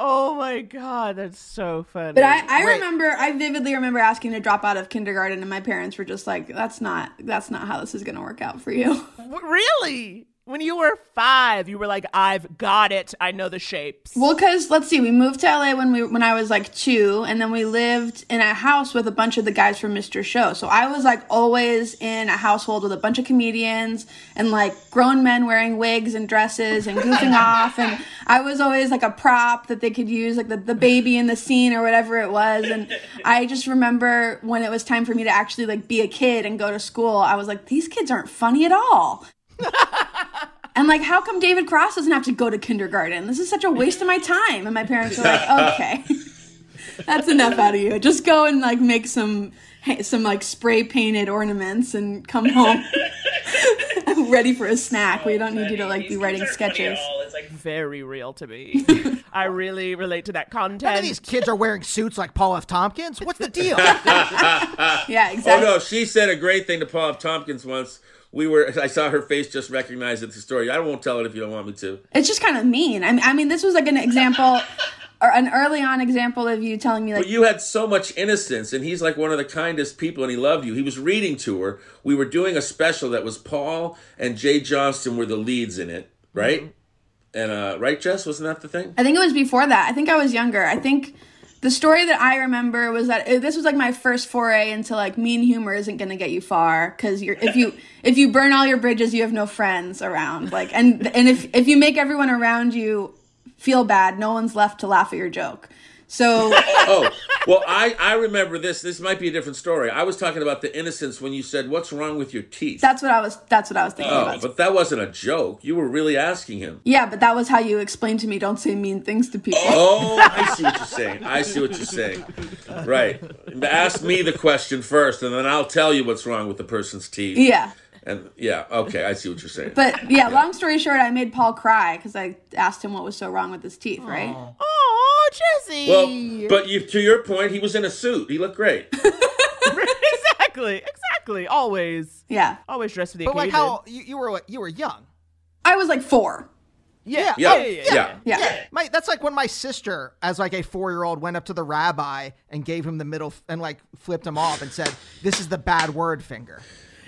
Oh my god, that's so funny.
But I, I
Wait.
remember, I vividly remember asking to drop out of kindergarten, and my parents were just like, "That's not, that's not how this is going to work out for you."
Really? When you were five, you were like, "I've got it. I know the shapes."
Well, because let's see, we moved to LA when we when I was like two, and then we lived in a house with a bunch of the guys from Mr. Show. So I was like always in a household with a bunch of comedians and like grown men wearing wigs and dresses and goofing off, and I was always like a prop that they could use, like the, the baby in the scene or whatever it was. And I just remember when it was time for me to actually like be a kid and go to school, I was like, these kids aren't funny at all. And like, how come David Cross doesn't have to go to kindergarten? This is such a waste of my time. And my parents were like, okay, that's enough out of you. Just go and like make some some like spray painted ornaments and come home ready for a snack. We don't need you to like be writing sketches.
It's like very real to me. I really relate to that
None of
content.
these kids are wearing suits like Paul F. Tompkins. What's the deal?
Yeah, exactly.
Oh no, she said a great thing to Paul F. Tompkins once. We were. I saw her face just recognize it. The story. I won't tell it if you don't want me to.
It's just kind of mean. I mean, I mean, this was like an example. or an early on example of you telling me like
But you had so much innocence, and he's like one of the kindest people, and he loved you. He was reading to her. We were doing a special that was Paul and Jay Johnston were the leads in it, right? And uh, right, Jess, wasn't that the thing?
I think it was before that. I think I was younger. I think the story that I remember was that uh, this was like my first foray into like mean humor isn't going to get you far because you're if you if you burn all your bridges, you have no friends around. Like and and if if you make everyone around you feel bad, no one's left to laugh at your joke. So
oh, well, I, I remember this. This might be a different story. I was talking about the innocence when you said, What's wrong with your teeth?
that's what I was that's what I was thinking
oh,
about.
but that wasn't a joke. You were really asking him.
yeah, but that was how you explained to me don't say mean things to people.
Oh, I see what you're saying. I see what you're saying. Right. Ask me the question first, and then I'll tell you what's wrong with the person's teeth.
Yeah.
And yeah, okay, I see what you're saying.
But yeah, long story short, I made Paul cry because I asked him what was so wrong with his teeth, right?
Oh, Jesse.
well, but you, to your point, he was in a suit. He looked great.
exactly, exactly. Always,
Yeah.
always dressed for the
But like
occasion.
how you, you were what you were young.
I was like four.
Yeah,
Yeah,
yeah, yeah.
yeah.
Yeah.
Yeah, my, that's like when my sister, as like a four-year-old, went up to the rabbi and gave him the middle f- and like flipped him off and said, "This is the bad word finger."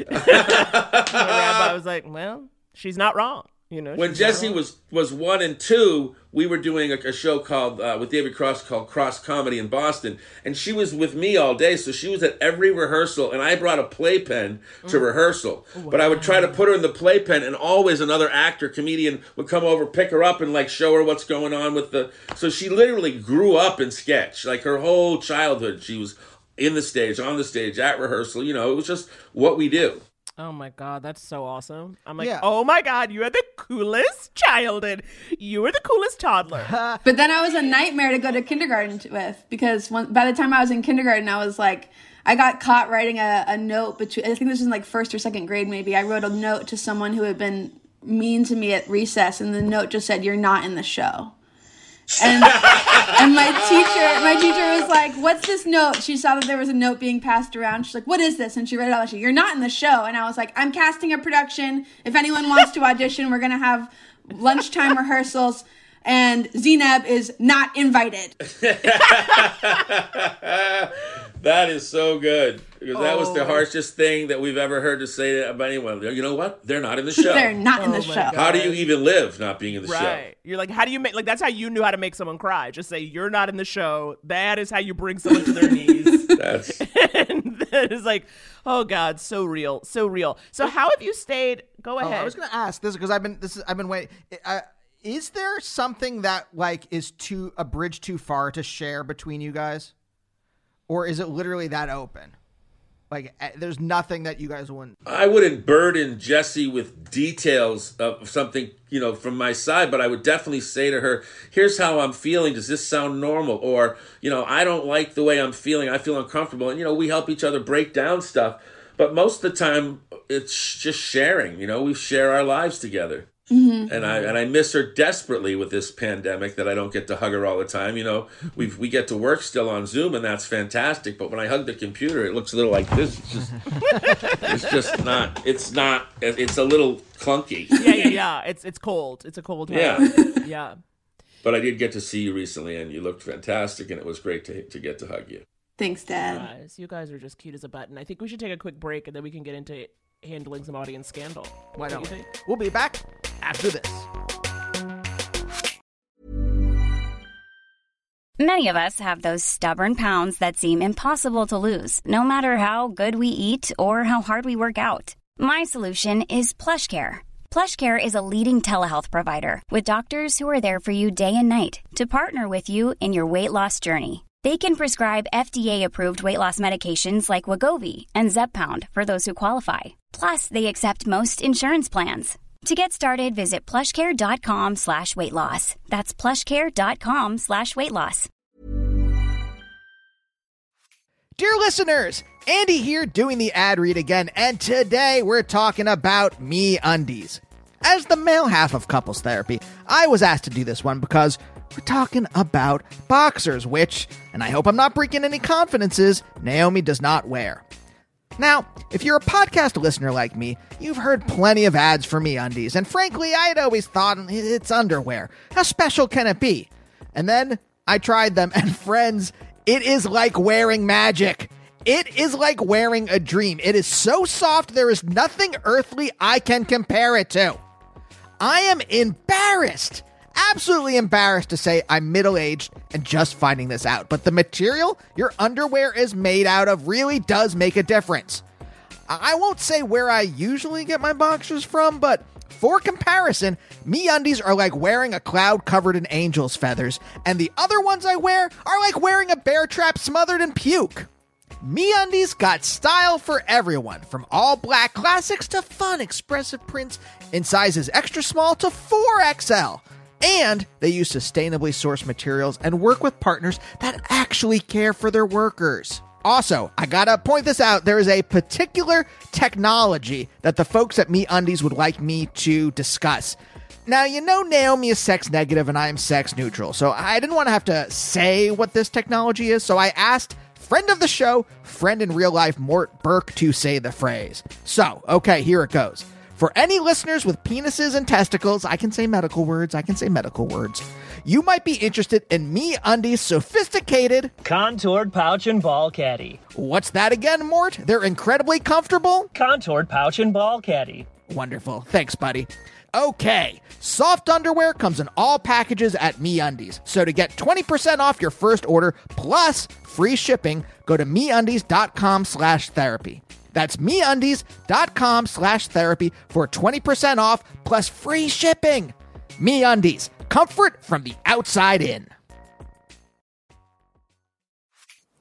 The rabbi was like, "Well, she's not wrong." You know,
When Jesse was was one and two, we were doing a, a show called uh, with David Cross called Cross Comedy in Boston, and she was with me all day. So she was at every rehearsal, and I brought a playpen to
Mm.
rehearsal. But I would try to put her in the playpen, and always another actor, comedian, would come over, pick her up, and like show her what's going on with the. So she literally grew up in sketch, like her whole childhood. She was in the stage, on the stage, at rehearsal. You know, it was just what we do.
Oh my god, that's so awesome. I'm like,
Yeah.
oh my god, you are the coolest childhood. You are the coolest toddler.
But then I was a nightmare to go to kindergarten with because when, by the time I was in kindergarten, I was like, I got caught writing a, a note between, I think this was in like first or second grade maybe. I wrote a note to someone who had been mean to me at recess, and the note just said, You're not in the show. And, and my teacher, my teacher was like, "What's this note?" She saw that there was a note being passed around. She's like, "What is this?" And she read it out. She, "You're not in the show." And I was like, "I'm casting a production. If anyone wants to audition, we're gonna have lunchtime rehearsals." And Zenab is not invited.
That is so good because that was the
Oh.
harshest thing that we've ever heard to say about anyone. You know what? They're not in the show.
They're not in the
Oh
show.
God.
How do you even live not being in the show?
Right. You're like, how do you make like that's how you knew how to make someone cry. Just say you're not in the show. That is how you bring someone to their knees.
That's
and that is like, oh God, so real. So real. So how have you stayed go
Oh,
ahead.
I was going to ask this because I've been this is I've been waiting. Uh, is there something that like is too a bridge too far to share between you guys, or is it literally that open? Like, uh, there's nothing that you guys wouldn't.
I wouldn't burden Jesse with details of something, you know, from my side, but I would definitely say to her, here's how I'm feeling. Does this sound normal? Or, you know, I don't like the way I'm feeling. I feel uncomfortable. And, you know, we help each other break down stuff. But most of the time, it's just sharing. You know, we share our lives together. Mm-hmm. And I and I miss her desperately with this pandemic that I don't get to hug her all the time. You know, mm-hmm. we we get to work still on Zoom and that's fantastic. But when I hug the computer, it looks a little like this. It's just it's just not. It's not. It's a little clunky.
yeah, yeah, yeah. It's it's cold. It's a cold time.
Yeah.
Yeah.
But I did get to see you recently, and you looked fantastic, and it was great to to get to hug you.
Thanks, Dad.
Guys, you guys are just cute as a button. I think we should take a quick break and then we can get into handling some audience scandal.
Why don't
do
we? We'll be back after this.
Many of us have those stubborn pounds that seem impossible to lose, no matter how good we eat or how hard we work out. My solution is PlushCare. PlushCare is a leading telehealth provider with doctors who are there for you day and night to partner with you in your weight loss journey. They can prescribe FDA-approved weight loss medications like Wegovy and Zepbound for those who qualify. Plus, they accept most insurance plans. To get started, visit plushcare.com slash weight loss. That's plushcare.com slash weight loss.
Dear listeners, Andy here doing the ad read again, and today we're talking about Me Undies. As the male half of couples therapy, I was asked to do this one because we're talking about boxers, which, and I hope I'm not breaking any confidences, Naomi does not wear. Now, if you're a podcast listener like me, you've heard plenty of ads for Me Undies, and frankly, I'd always thought it's underwear. How special can it be? And then I tried them, and friends, it is like wearing magic. It is like wearing a dream. It is so soft, there is nothing earthly I can compare it to. I am embarrassed, absolutely embarrassed to say I'm middle aged and just finding this out. But the material your underwear is made out of really does make a difference. I won't say where I usually get my boxers from, but for comparison, me undies are like wearing a cloud covered in angel's feathers, and the other ones I wear are like wearing a bear trap smothered in puke. Me undies got style for everyone, from all black classics to fun expressive prints in sizes extra small to 4XL. And they use sustainably sourced materials and work with partners that actually care for their workers. Also, I gotta point this out there is a particular technology that the folks at Me Undies would like me to discuss. Now, you know Naomi is sex negative and I am sex neutral, so I didn't want to have to say what this technology is, so I asked friend of the show, friend in real life Mort Burke to say the phrase. So, okay, here it goes. For any listeners with penises and testicles, I can say medical words, I can say medical words. You might be interested in Me Undies sophisticated
Contoured pouch and ball caddy.
What's that again, Mort? They're incredibly comfortable?
Contoured pouch and ball caddy.
Wonderful. Thanks, buddy. Okay, soft underwear comes in all packages at MeUndies. So to get 20% off your first order plus free shipping, go to MeUndies.com slash therapy. That's MeUndies.com slash therapy for 20% off plus free shipping. MeUndies, comfort from the outside in.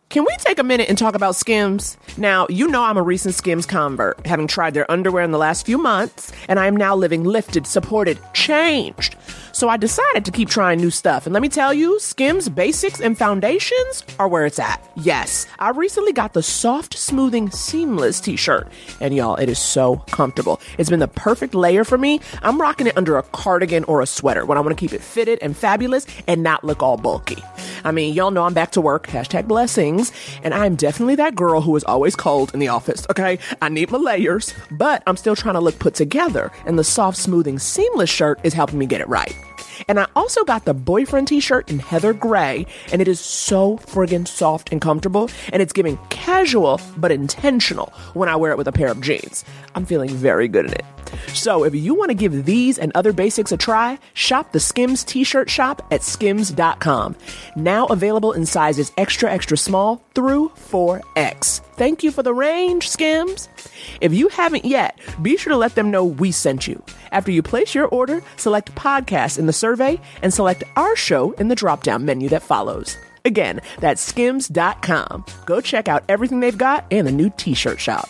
Can we take a minute and talk about Skims? Now, you know I'm a recent Skims convert, having tried their underwear in the last few months, and I am now living lifted, supported, changed. So I decided to keep trying new stuff. And let me tell you, Skims basics and foundations are where it's at. Yes, I recently got the soft, smoothing, seamless t shirt. And y'all, it is so comfortable. It's been the perfect layer for me. I'm rocking it under a cardigan or a sweater when I want to keep it fitted and fabulous and not look all bulky. I mean, y'all know I'm back to work, hashtag blessings, and I'm definitely that girl who is always cold in the office, okay? I need my layers, but I'm still trying to look put together, and the soft, smoothing, seamless shirt is helping me get it right. And I also got the boyfriend t shirt in heather gray, and it is so friggin' soft and comfortable, and it's giving casual but intentional when I wear it with a pair of jeans. I'm feeling very good in it. So if you want to give these and other basics a try, shop the Skims t shirt shop at skims.com. Now available in sizes extra, extra small through 4X. Thank you for the range, Skims. If you haven't yet, be sure to let them know we sent you. After you place your order, select podcast in the survey and select our show in the drop down menu that follows. Again, that's skims.com. Go check out everything they've got and the new t shirt shop.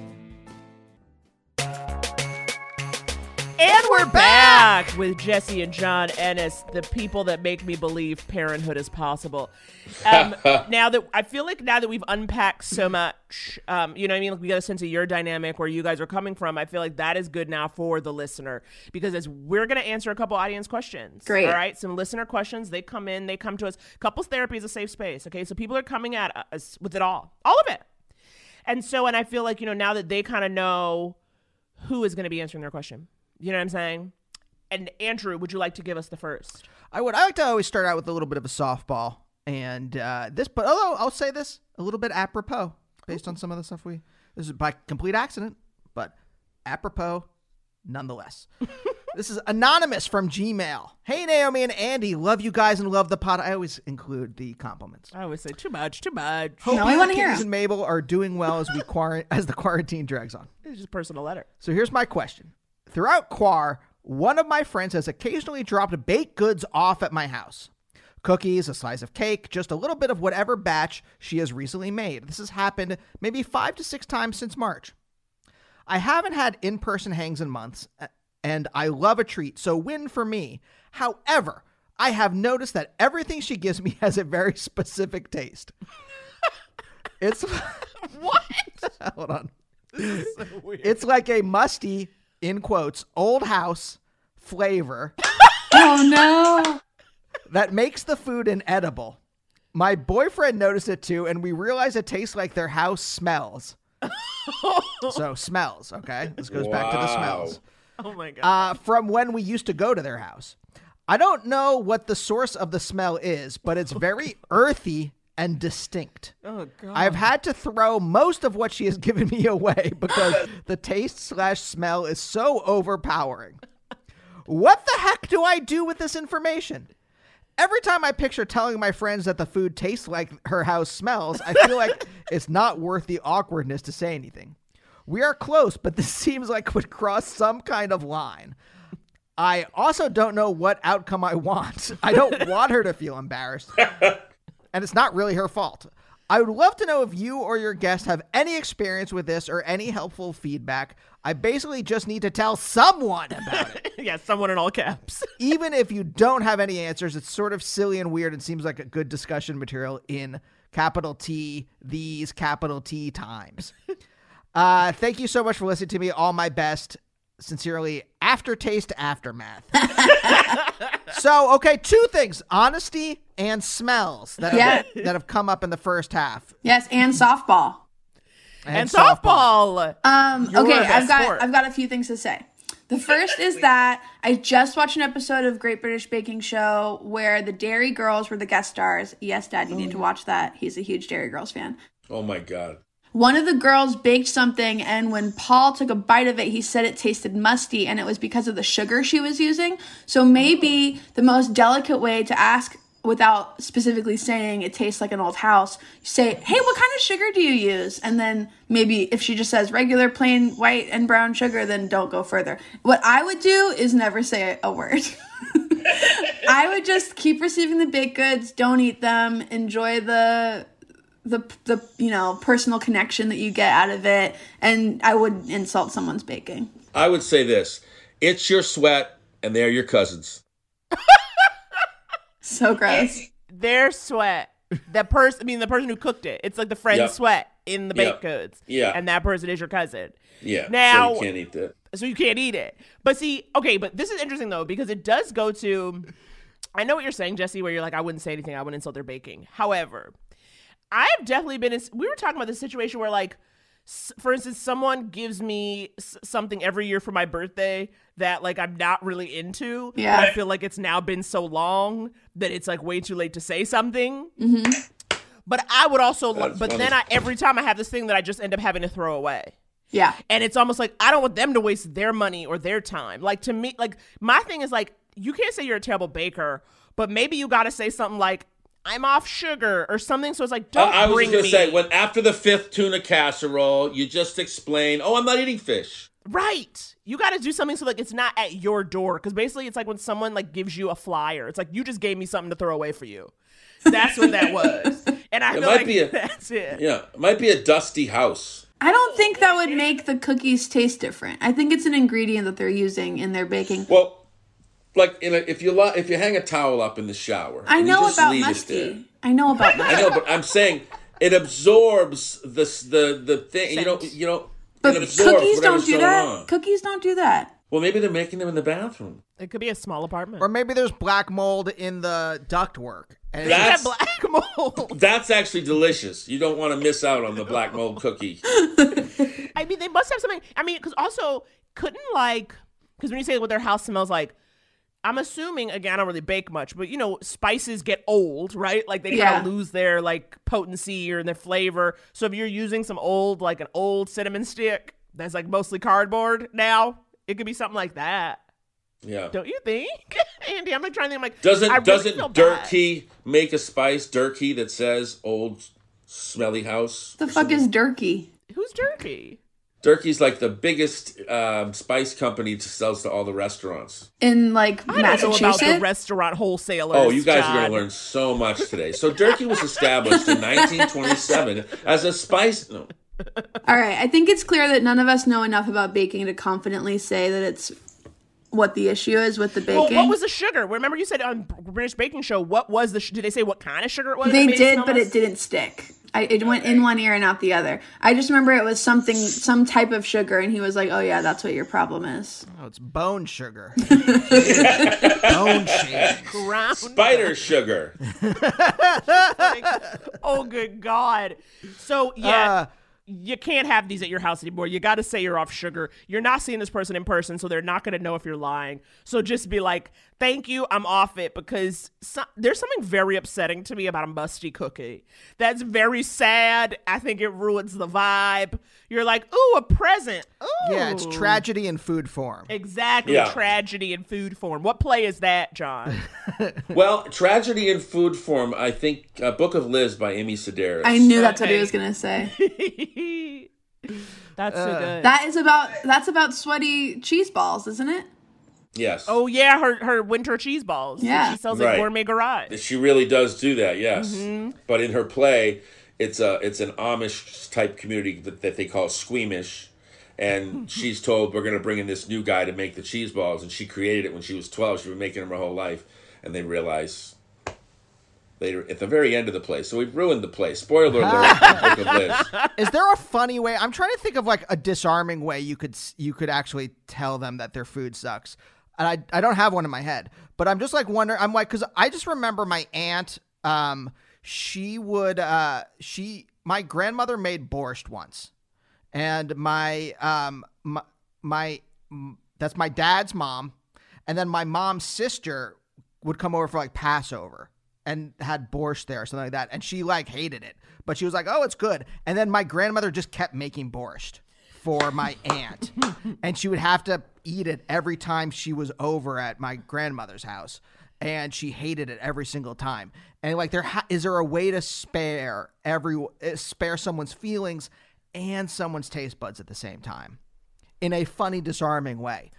And we're back with Jesse and John Ennis, the people that make me believe parenthood is possible. Um, now that I feel like now that we've unpacked so much, um, you know what I mean? Like we got a sense of your dynamic, where you guys are coming from. I feel like that is good now for the listener because as we're going to answer a couple audience questions.
Great.
All right. Some listener questions. They come in, they come to us. Couples therapy is a safe space. Okay. So people are coming at us with it all, all of it. And so, and I feel like, you know, now that they kind of know who is going to be answering their question, you know what I'm saying? And Andrew, would you like to give us the first?
I would. I like to always start out with a little bit of a softball, and uh, this. But although I'll say this a little bit apropos, based on some of the stuff we. This is by complete accident, but apropos, nonetheless. this is anonymous from Gmail. Hey Naomi and Andy, love you guys and love the pod. I always include the compliments.
I always say too much, too much.
Hope
No,
you
we
and
wanna hear
Kitties
'em.
and Mabel are doing well as we quarant- as the quarantine drags on.
It's just a personal letter.
So here's my question. Throughout Quar, one of my friends has occasionally dropped baked goods off at my house. Cookies, a slice of cake, just a little bit of whatever batch she has recently made. This has happened maybe five to six times since March. I haven't had in person hangs in months, and I love a treat, so win for me. However, I have noticed that everything she gives me has a very specific taste. it's
What?
hold on. So weird. it's like a musty, in quotes, old house flavor
Oh no.
that makes the food inedible. My boyfriend noticed it too, and we realized it tastes like their house smells. so smells, okay? This goes back to the smells.
Oh my god.
Uh, from when we used to go to their house. I don't know what the source of the smell is, but it's very earthy and distinct.
oh god.
I've had to throw most of what she has given me away because the taste slash smell is so overpowering. What the heck do I do with this information? Every time I picture telling my friends that the food tastes like her house smells, I feel like it's not worth the awkwardness to say anything. We are close, but this seems like would cross some kind of line. I also don't know what outcome I want. I don't want her to feel embarrassed and it's not really her fault. I would love to know if you or your guest have any experience with this or any helpful feedback. I basically just need to tell someone about it.
yeah, someone in all caps.
Even if you don't have any answers, it's sort of silly and weird and seems like a good discussion material in capital T, these capital T times. Uh, thank you so much for listening to me. All my best. Sincerely, Aftertaste Aftermath. so, okay, two things honesty and smells that, have, that have come up in the first half.
Yes, and softball.
and softball.
Um,
Your
okay, I've got
sport.
I've got a few things to say. The first is that I just watched an episode of Great British Baking Show where the Derry Girls were the guest stars. Yes, Dad, you need to watch that. He's a huge Derry Girls fan.
Oh my god.
One of the girls baked something, and when Paul took a bite of it, he said it tasted musty, and it was because of the sugar she was using. So maybe the most delicate way to ask without specifically saying it tastes like an old house, you say, Hey, what kind of sugar do you use? And then maybe if she just says regular plain white and brown sugar, then don't go further. What I would do is never say a word. I would just keep receiving the baked goods, don't eat them, enjoy the the the you know personal connection that you get out of it and I would insult someone's baking.
I would say this: it's your sweat, and they're your cousins.
So gross.
Their sweat. That person, I mean, the person who cooked it. It's like the friend's
Yep.
sweat in the baked
Yep.
goods.
Yeah.
And that person is your cousin.
Yeah.
Now-
so you can't eat that.
so you can't eat it. But see, okay, but this is interesting though because it does go to. I know what you're saying, Jesse, where you're like, I wouldn't say anything, I wouldn't insult their baking. However, I've definitely been in. We were talking about this situation where, like, for instance, someone gives me something every year for my birthday that like I'm not really into.
Yeah.
but I feel like it's now been so long that it's like way too late to say something. Hmm. But I would also,
That's
but
funny.
then I every time I have this thing that I just end up having to throw away.
Yeah.
And it's almost like I don't want them to waste their money or their time. Like to me, like my thing is like you can't say you're a terrible baker, but maybe you got to say something like I'm off sugar or something. So it's like don't
I, I was just gonna
me
say when after the fifth tuna casserole, you just explain, "Oh, I'm not eating fish."
right. You got to do something so like it's not at your door because basically it's like when someone like gives you a flyer. It's like you just gave me something to throw away for you. That's what that was. And I
It
feel
might
like
be a-
that's it.
Yeah, it might be a dusty house.
I don't think that would make the cookies taste different. I think it's an ingredient that they're using in their baking.
Well, like in a, if you lo- if you hang a towel up in the shower,
I know about
leave it there.
musty. I know about musty.
I know, but I'm saying it absorbs the the the thing. You know,
Scent.
you know.
But
it
cookies don't do that.
on.
Cookies don't do that.
Well, maybe they're making them in the bathroom.
It could be a small apartment.
Or maybe there's black mold in the ductwork. And
Yeah,
That's
black mold.
that's actually delicious. You don't want to miss out on the black mold cookie.
I mean, they must have something. I mean, because also couldn't like because when you say what their house smells like, I'm assuming again I don't really bake much, but you know spices get old, right? Like they kind
Yeah.
of lose their like potency or their flavor. So if you're using some old like an old cinnamon stick that's like mostly cardboard now, it could be something like that.
Yeah.
Don't you think, Andy? I'm like trying to think. I'm like,
Doesn't
really
doesn't
feel bad.
Durkee make a spice Durkee that says old smelly house?
The fuck is Durkee?
Who's Durkee?
Durkee's like the biggest um, spice company to sells to all the restaurants.
In like
I don't know about the restaurant wholesalers.
Oh, you guys are going to learn so much today. So Durkee was established in 1927 as a spice. No,
All right, I think it's clear that none of us know enough about baking to confidently say that it's what the issue is with the baking.
Well,
baking.
what was the sugar? Remember you said on British Baking Show, what was the, sh- did they say what kind of sugar it was?
they
that made it
did, but
nice?
it didn't stick. I, it went in one ear and out the other. I just remember it was something, some type of sugar, and he was like, "Oh yeah, that's what your problem is."
Oh, it's bone sugar. bone sugar.
Ground.
spider sugar.
oh, good God. So, yeah.
Uh,
you can't have these at your house anymore. You got to say you're off sugar. You're not seeing this person in person, so they're not going to know if you're lying. So just be like, "Thank you, I'm off it," because so- there's something very upsetting to me about a musty cookie. That's very sad. I think it ruins the vibe. You're like, "Ooh, a present." Ooh.
Yeah, it's tragedy in food form.
Exactly,
Yeah.
tragedy in food form. What play is that, John?
Well, tragedy in food form. I think uh, Book of Liz by Amy Sedaris.
I knew that's what he was gonna say.
That's so good.
that is about that's about sweaty cheese balls, isn't it?
Yes.
oh yeah, her her winter cheese balls.
Yeah.
she sells
Right.
at Gourmet Garage.
She really does do that, yes.
Mm-hmm.
But in her play, it's a it's an Amish type community that, that they call squeamish, and she's told we're going to bring in this new guy to make the cheese balls, and she created it when she was twelve. She's been making them her whole life, and they realize later at the very end of the play. So we've ruined the play. Spoiler alert: from of Liz.
Is there a funny way? I'm trying to think of like a disarming way you could you could actually tell them that their food sucks. And I I don't have one in my head, but I'm just like wondering. I'm like because I just remember my aunt. Um, she would uh she my grandmother made borscht once, and my um my, my that's my dad's mom, and then my mom's sister would come over for like Passover and had borscht there or something like that, and she like hated it, but she was like, "Oh, it's good." And then my grandmother just kept making borscht for my aunt, and she would have to eat it every time she was over at my grandmother's house, and she hated it every single time. And like, there ha- is there a way to spare every uh, spare someone's feelings and someone's taste buds at the same time in a funny, disarming way?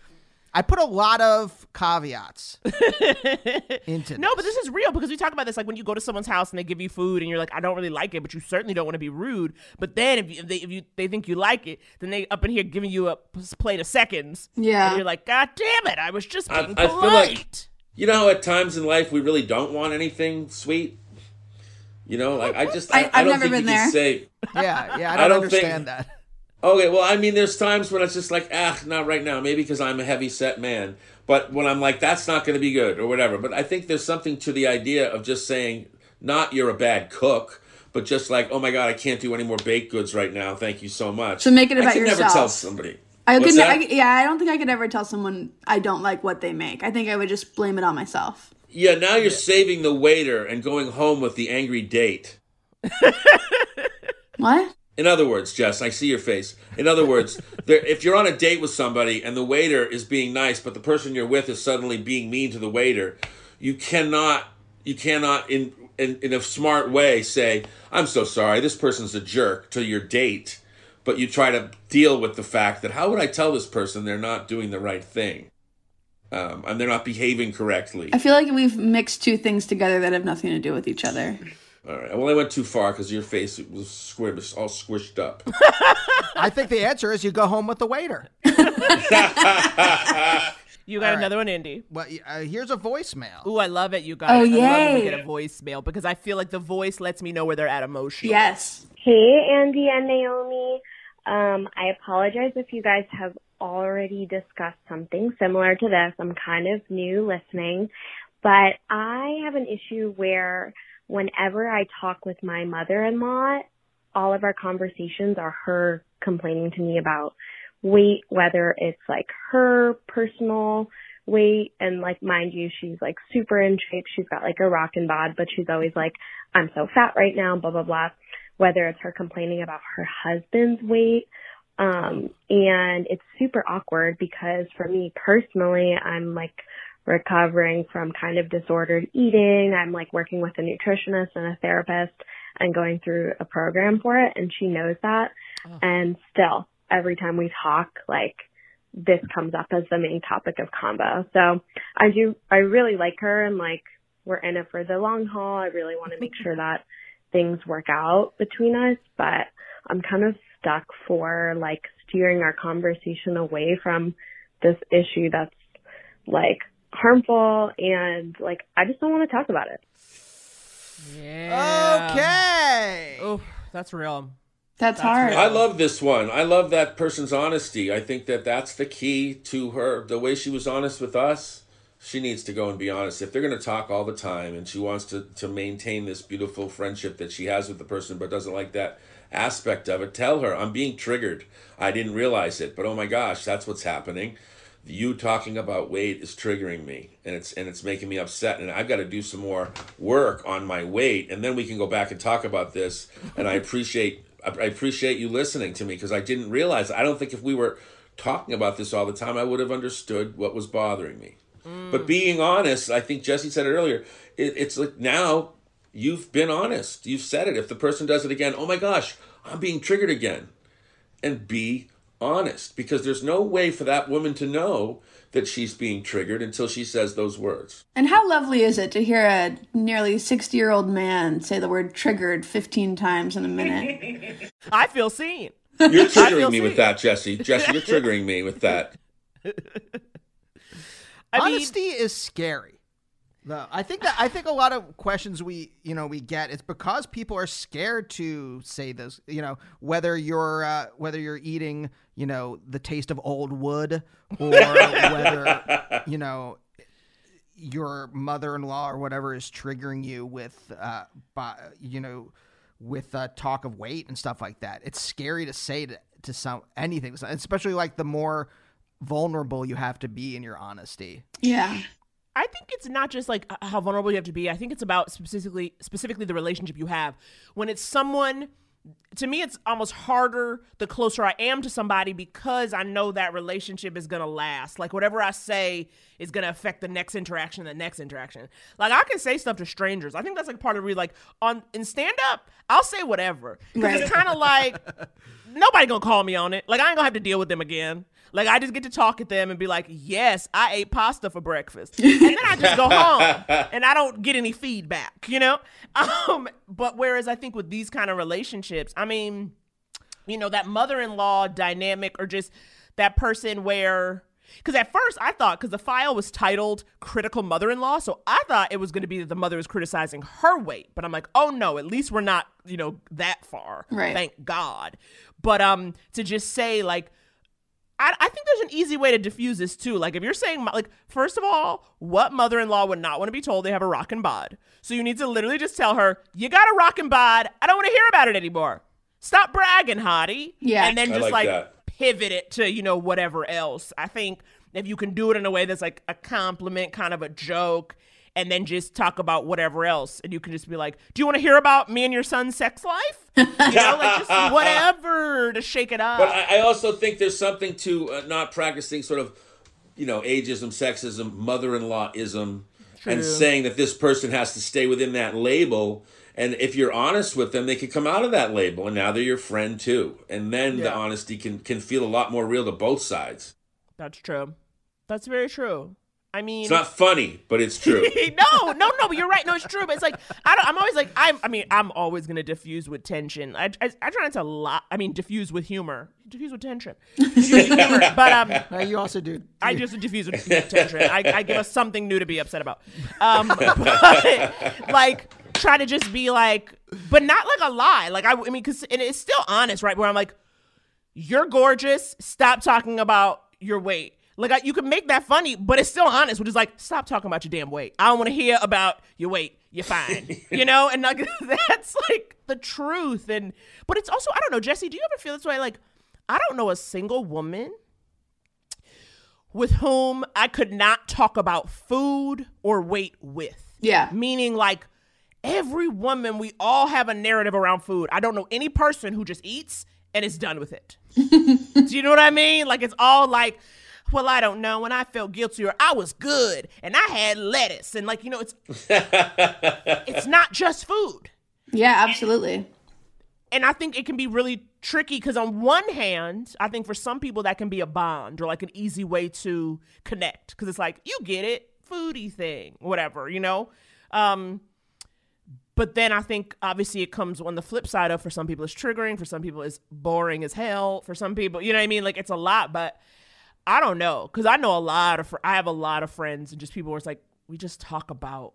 I put a lot of caveats into
No, but
this.
this is real because we talk about this like when you go to someone's house and they give you food and you're like, I don't really like it, but you certainly don't want to be rude. But then if, you, if they if you they think you like it, then they up in here giving you a plate of seconds.
Yeah.
and you're like, God damn it, I was just
I-
being
I
polite.
feel like- You know how at times in life we really don't want anything sweet. You know, like I just I,
I-
I
I've
don't
never
think
been
you
there.
can say
yeah, yeah, I
I
don't,
don't think-
understand that.
Okay, well, I mean, there's times when it's just like, ah, not right now. Maybe because I'm a heavy set man. But when I'm like, that's not going to be good or whatever. But I think there's something to the idea of just saying, not you're a bad cook, but just like, oh my God, I can't do any more baked goods right now. Thank you so much.
So make it
I
about
could never tell somebody.
I
What's
could,
that?
I, yeah, I don't think I could ever tell someone I don't like what they make. I think I would just blame it on myself.
Yeah, now you're saving the waiter and going home with the angry date.
What?
In other words, Jess, I see your face. In other words, there, if you're on a date with somebody and the waiter is being nice, but the person you're with is suddenly being mean to the waiter, you cannot, you cannot, in in, in a smart way, say, "I'm so sorry, this person's a jerk" to your date. But you try to deal with the fact that how would I tell this person they're not doing the right thing, um, and they're not behaving correctly.
I feel like we've mixed two things together that have nothing to do with each other.
All right. Well, I went too far because your face was squished, all squished up.
I think the answer is you go home with the waiter.
You got another one, Andy.
Well, uh, here's a voicemail.
Ooh, I love it, you guys.
Oh,
I love when we get a voicemail because I feel like the voice lets me know where they're at emotionally.
Yes.
Hey, Andy and Naomi. Um, I apologize if you guys have already discussed something similar to this. I'm kind of new listening, but I have an issue where whenever I talk with my mother-in-law, all of our conversations are her complaining to me about weight, whether it's like her personal weight and like mind you, she's like super in shape. She's got like a rockin' bod, but she's always like, I'm so fat right now, blah, blah, blah. Whether it's her complaining about her husband's weight. Um, and it's super awkward because for me personally, I'm like recovering from kind of disordered eating. I'm like working with a nutritionist and a therapist and going through a program for it. And she knows that. And still, every time we talk, like this comes up as the main topic of convo. So I do, I really like her and like we're in it for the long haul. I really want to make sure that things work out between us, but I'm kind of stuck for like steering our conversation away from this issue that's like harmful and like I just don't want to talk about it.
Yeah.
Okay.
Oh, that's real.
That's, hard.
I love this one. I love that person's honesty. I think that that's the key to her. The way she was honest with us, she needs to go and be honest. If they're going to talk all the time and she wants to, to maintain this beautiful friendship that she has with the person but doesn't like that aspect of it, tell her, I'm being triggered. I didn't realize it, but oh my gosh, that's what's happening. You talking about weight is triggering me and it's and it's making me upset and I've got to do some more work on my weight and then we can go back and talk about this and I appreciate I appreciate you listening to me because I didn't realize. I don't think if we were talking about this all the time, I would have understood what was bothering me. But mm. being honest, I think Jesse said it earlier. It, it's like now you've been honest. You've said it. If the person does it again, oh my gosh, I'm being triggered again. And be honest because there's no way for that woman to know that she's being triggered until she says those words.
And how lovely is it to hear a nearly 60 year old man say the word triggered 15 times in a minute?
I feel seen.
You're triggering me with that, Jesse. Jesse, you're triggering me with that.
I mean,
Honesty is scary. Though I think that I think a lot of questions we you know we get it's because people are scared to say this you know whether you're uh, whether you're eating you know the taste of old wood or whether you know your mother-in-law or whatever is triggering you with uh by, you know with uh, talk of weight and stuff like that it's scary to say to, to some anything especially like the more vulnerable you have to be in your honesty
Yeah.
I think it's not just like how vulnerable you have to be. I think it's about specifically specifically the relationship you have. When it's someone to me it's almost harder the closer I am to somebody because I know that relationship is going to last. Like whatever I say is going to affect the next interaction, the next interaction. Like I can say stuff to strangers. I think that's like part of the like on in stand up, I'll say whatever. 'Cause
Right.
it's kind of like nobody to call me on it. Like I ain't to have to deal with them again. Like I just get to talk at them and be like, "Yes, I ate pasta for breakfast," and then I just go home and I don't get any feedback, you know. Um, but whereas I think with these kind of relationships, I mean, you know, that mother-in-law dynamic or just that person where. Because at first I thought, because the file was titled "Critical Mother-in-Law," so I thought it was going to be that the mother was criticizing her weight. But I'm like, oh no, at least we're not, you know, that far.
Right.
Thank God. But um, to just say like, I, I think there's an easy way to diffuse this too. Like if you're saying like first of all, what mother-in-law would not want to be told they have a rockin' bod? So you need to literally just tell her, "You got a rockin' bod. I don't want to hear about it anymore. Stop bragging, hottie."
Yeah.
and then
I
just
like
like,
that.
Pivot it to you know whatever else. I think if you can do it in a way that's like a compliment, kind of a joke. And then just talk about whatever else, and you can just be like, "Do you want to hear about me and your son's sex life?" You know, like just whatever to shake it up.
But I, I also think there's something to uh, not practicing sort of, you know, ageism, sexism, mother-in-lawism, and
True.
saying that this person has to stay within that label. And if you're honest with them, they can come out of that label, and now they're your friend too. And then the honesty can can feel a lot more real to both sides.
That's true. That's very true. I mean,
It's not funny, but it's true.
no, no, no. But you're right. No, it's true. But it's like I don't, I'm always like I'm. I mean, I'm always gonna diffuse with tension. I, I, I try not to lie. I mean, diffuse with humor. Diffuse with tension. Diffuse with humor. But um,
Uh, you also do
I just diffuse with tension. I, I give us something new to be upset about. Um, but like try to just be like, but not like a lie. Like I, I mean, because and it's still honest, right? Where I'm like, you're gorgeous. Stop talking about your weight. Like I, you can make that funny, but it's still honest, which is like, stop talking about your damn weight. I don't want to hear about your weight. You're fine, you know. And like that's like the truth. And but it's also I don't know, Jesse. Do you ever feel this way? Like I don't know a single woman with whom I could not talk about food or weight with.
Yeah.
Meaning like every woman, we all have a narrative around food. I don't know any person who just eats and is done with it. Do you know what I mean? Like it's all like, well, I don't know. When I felt guilty or I was good and I had lettuce and like, you know, it's it's not just food.
Yeah, absolutely.
And I think it can be really tricky because on one hand, I think for some people that can be a bond or like an easy way to connect because it's like you get it, foodie thing, whatever, you know. Um, but then I think obviously it comes on the flip side of for some people it's triggering, for some people it's boring as hell, for some people, you know what I mean? Like it's a lot, but I don't know because I know a lot of fr- I have a lot of friends and just people where it's like we just talk about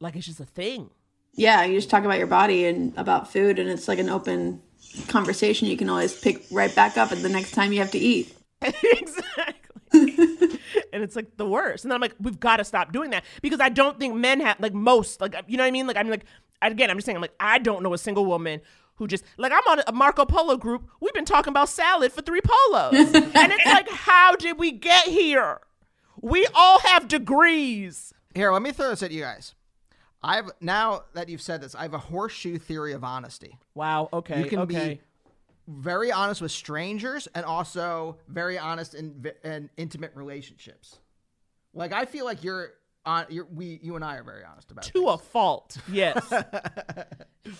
like it's just a thing.
Yeah, you just talk about your body and about food, and it's like an open conversation you can always pick right back up at the next time you have to eat.
exactly. and it's like the worst. And then I'm like, we've got to stop doing that because I don't think men have like most like you know what I mean. Like I'm like again, I'm just saying I'm like I don't know a single woman who just like I'm on a Marco Polo group. We've been talking about salad for three polos, and it's like, how did we get here? We all have degrees.
Here, let me throw this at you guys. I've now that you've said this, I have a horseshoe theory of honesty.
Wow. Okay.
You can
okay.
be very honest with strangers and also very honest in, vi- in intimate relationships. Like I feel like you're on. You're, we, you and I are very honest about it.
to a fault. Yes.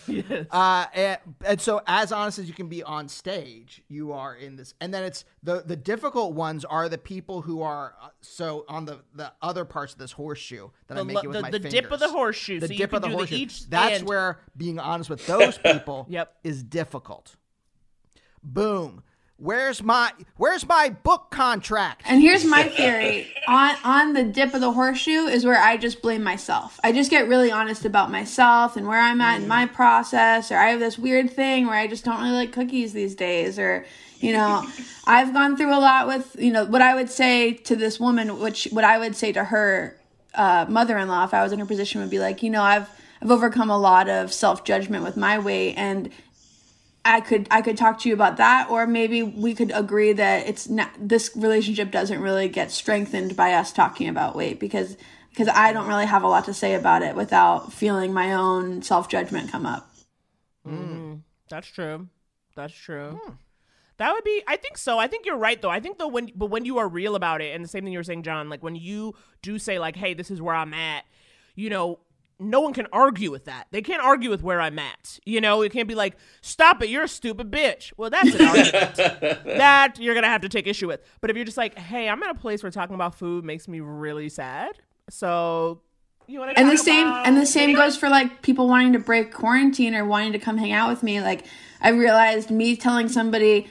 yes.
Uh, and, and so as honest as you can be on stage, you are in this. And then it's the the difficult ones are the people who are uh, so on the the other parts of this horseshoe that
The
I'm
lo-
making with
the-
my
the
fingers.
dip of the horseshoe,
The
so you
dip of the
do the
horseshoe.
each
That's
end.
where being honest with those people
Yep.
is difficult. Boom. Where's my Where's my book contract?
And here's my theory on on the dip of the horseshoe is where I just blame myself. I just get really honest about myself and where I'm at in my process, or I have this weird thing where I just don't really like cookies these days, or you know, I've gone through a lot with you know what I would say to this woman, which what I would say to her uh, mother-in-law if I was in her position would be like, you know, I've I've overcome a lot of self-judgment with my weight and I could I could talk to you about that, or maybe we could agree that it's not this relationship doesn't really get strengthened by us talking about weight because because I don't really have a lot to say about it without feeling my own self judgment come up.
Mm, that's true. That's true. That would be. I think so. I think you're right, though. I think though when but when you are real about it, and the same thing you were saying, John, like when you do say like, "Hey, this is where I'm at," you know, no one can argue with that. They can't argue with where I'm at. You know, it can't be like, "Stop it, you're a stupid bitch." Well, that's an argument that you're gonna have to take issue with. But if you're just like, "Hey, I'm in a place where talking about food makes me really sad," so you want to
and the same and the same goes for like people wanting to break quarantine or wanting to come hang out with me like i realized me telling somebody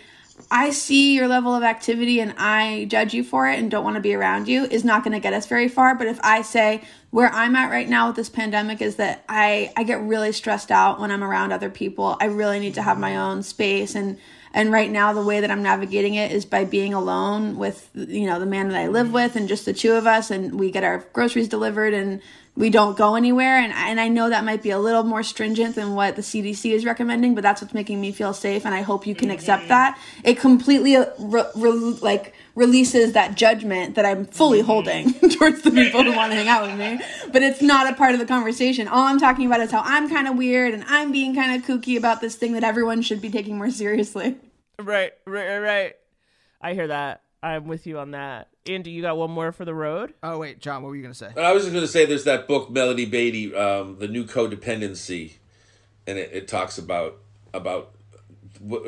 i see your level of activity and i judge you for it and don't want to be around you is not going to get us very far but if i say where i'm at right now with this pandemic is that i i get really stressed out when i'm around other people. I really need to have my own space and and right now the way that i'm navigating it is by being alone with you know the man that i live with and just the two of us and we get our groceries delivered and we don't go anywhere. And and I know that might be a little more stringent than what the CDC is recommending but that's what's making me feel safe. And I hope you can accept that. It completely uh, re- re- like releases that judgment that I'm fully holding towards the people who want to hang out with me. But it's not a part of the conversation. All I'm talking about is how I'm kind of weird and I'm being kind of kooky about this thing that everyone should be taking more seriously.
Right, right, right, right. I hear that. I'm with you on that. Andy, you got one more for the road?
Oh wait, John, what were you gonna say?
I was just going to say there's that book, Melody Beattie, um, The New Codependency, and it, it talks about about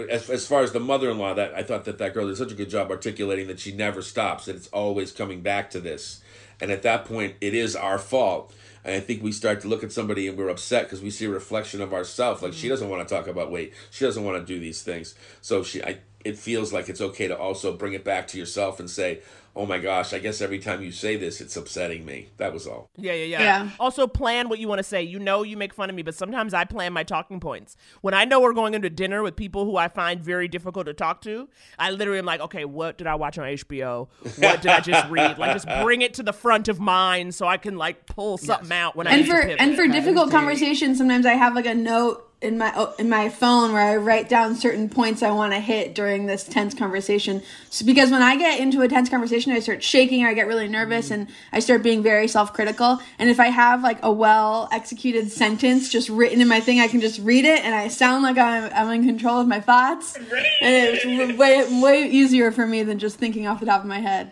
as, as far as the mother-in-law that I thought that that girl did such a good job articulating that she never stops that it's always coming back to this. And at that point it is our fault. And I think we start to look at somebody and we're upset because we see a reflection of ourselves like she doesn't want to talk about weight. She doesn't want to do these things. So she I it feels like it's okay to also bring it back to yourself and say oh my gosh I guess every time you say this it's upsetting me that was all
Yeah, yeah, yeah.
Yeah.
Also, plan what you want to say. You know, you make fun of me, but sometimes I plan my talking points. When I know we're going into dinner with people who I find very difficult to talk to, I literally am like, okay, what did I watch on HBO? What did I just read? Like, just bring it to the front of mind so I can like pull something out when I
and
need
for
to pivot.
and for difficult conversations sometimes i have like a note in my oh, in my phone where i write down certain points i want to hit during this tense conversation. So because when i get into a tense conversation i start shaking or i get really nervous and i start being very self-critical. And if i have like a well executed sentence just written in my thing i can just read it and i sound like i'm, I'm in control of my thoughts. And it's way way easier for me than just thinking off the top of my head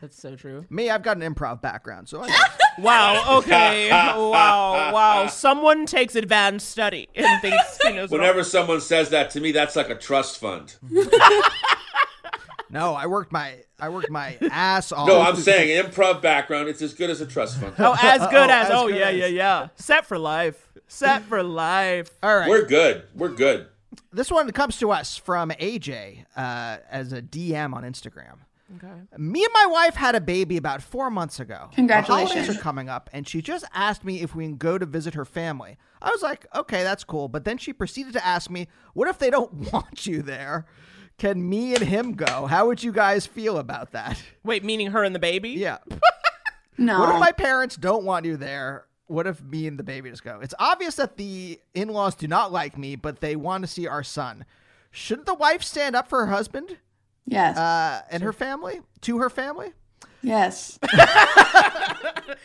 That's so true.
Me, I've got an improv background, so I
Wow. Okay. wow. Wow. Someone takes advanced study and thinks he knows. what all-
Whenever someone says that to me, that's like a trust fund.
No, I worked my I worked my ass off.
No, I'm saying improv background. It's as good as a trust fund.
Oh, as good
Oh,
as.
as
Oh,
good
yeah,
as.
yeah, yeah. Set for life. Set for life.
All right.
We're good. We're good.
This one comes to us from AJ uh, as a DM on Instagram.
Okay.
Me and my wife had a baby about four months ago.
Congratulations.
The holidays are coming up, and she just asked me if we can go to visit her family. I was like, okay, that's cool. But then she proceeded to ask me, what if they don't want you there? Can me and him go? How would you guys feel about that?
Wait, meaning her and the baby?
Yeah.
No.
What if my parents don't want you there? What if me and the baby just go? It's obvious that the in laws do not like me, but they want to see our son. Shouldn't the wife stand up for her husband
yes.
uh, and her family? To her family?
yes.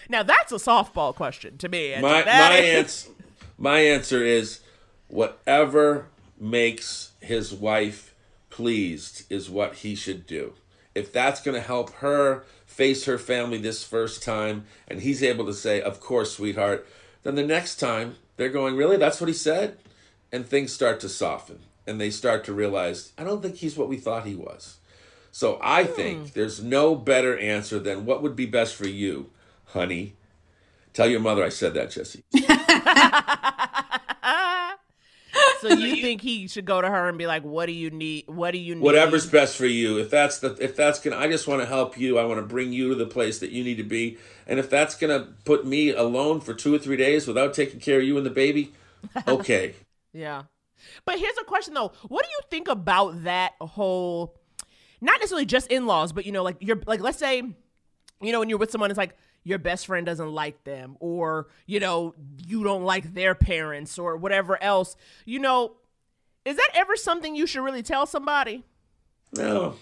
Now that's a softball question to me.
My my
is-
answer, my answer is whatever makes his wife pleased is what he should do. If that's going to help her face her family this first time, and he's able to say, "Of course, sweetheart," then the next time they're going, "Really? That's what he said," and things start to soften, and they start to realize, "I don't think he's what we thought he was." So I hmm. think there's no better answer than what would be best for you, honey. Tell your mother I said that, Jesse.
So you think he should go to her and be like, "What do you need? What do you need?"
Whatever's best for you. If that's the if that's gonna I just want to help you. I want to bring you to the place that you need to be. And if that's gonna put me alone for two or three days without taking care of you and the baby, okay.
Yeah. But here's a question though. What do you think about that whole not necessarily just in-laws, but you know, like you're like let's say, you know, when you're with someone, it's like your best friend doesn't like them, or, you know, you don't like their parents or whatever else. You know, is that ever something you should really tell somebody?
No.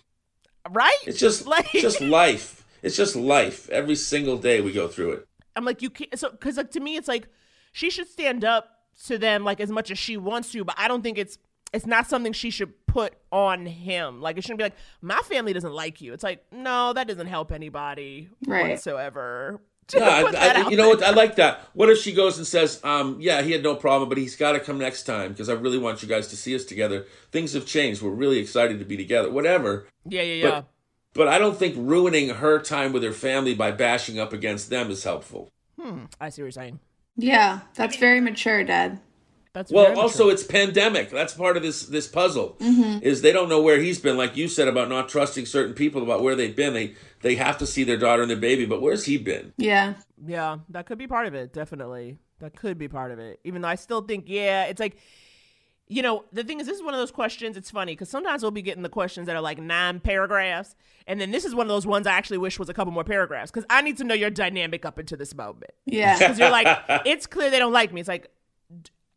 Right?
It's just
Like-
it's just life. It's just life. Every single day we go through it.
I'm like, you can't. So, because like to me, it's like she should stand up to them like as much as she wants to, but I don't think it's it's not something she should put on him. Like it shouldn't be like my family doesn't like you. It's like no, that doesn't help anybody
Right.
whatsoever. To
Yeah, I, I, you know what? I like that. What if she goes and says, um, "Yeah, he had no problem, but he's got to come next time because I really want you guys to see us together. Things have changed. We're really excited to be together. Whatever."
Yeah, yeah, yeah.
But, but I don't think ruining her time with her family by bashing up against them is helpful. Hmm.
I see what you're saying.
Yeah. That's very mature, Dad.
That's
Well, also it's pandemic. That's part of this this puzzle.
Mm-hmm.
Is they don't know where he's been, like you said about not trusting certain people about where they've been. They they have to see their daughter and their baby, but where's he been?
Yeah.
yeah, that could be part of it. Definitely, that could be part of it. Even though I still think, yeah, it's like. You know, the thing is, this is one of those questions. It's funny because sometimes we'll be getting the questions that are like nine paragraphs. And then this is one of those ones I actually wish was a couple more paragraphs because I need to know your dynamic up into this moment.
Yeah.
Because you're like, it's clear they don't like me. It's like,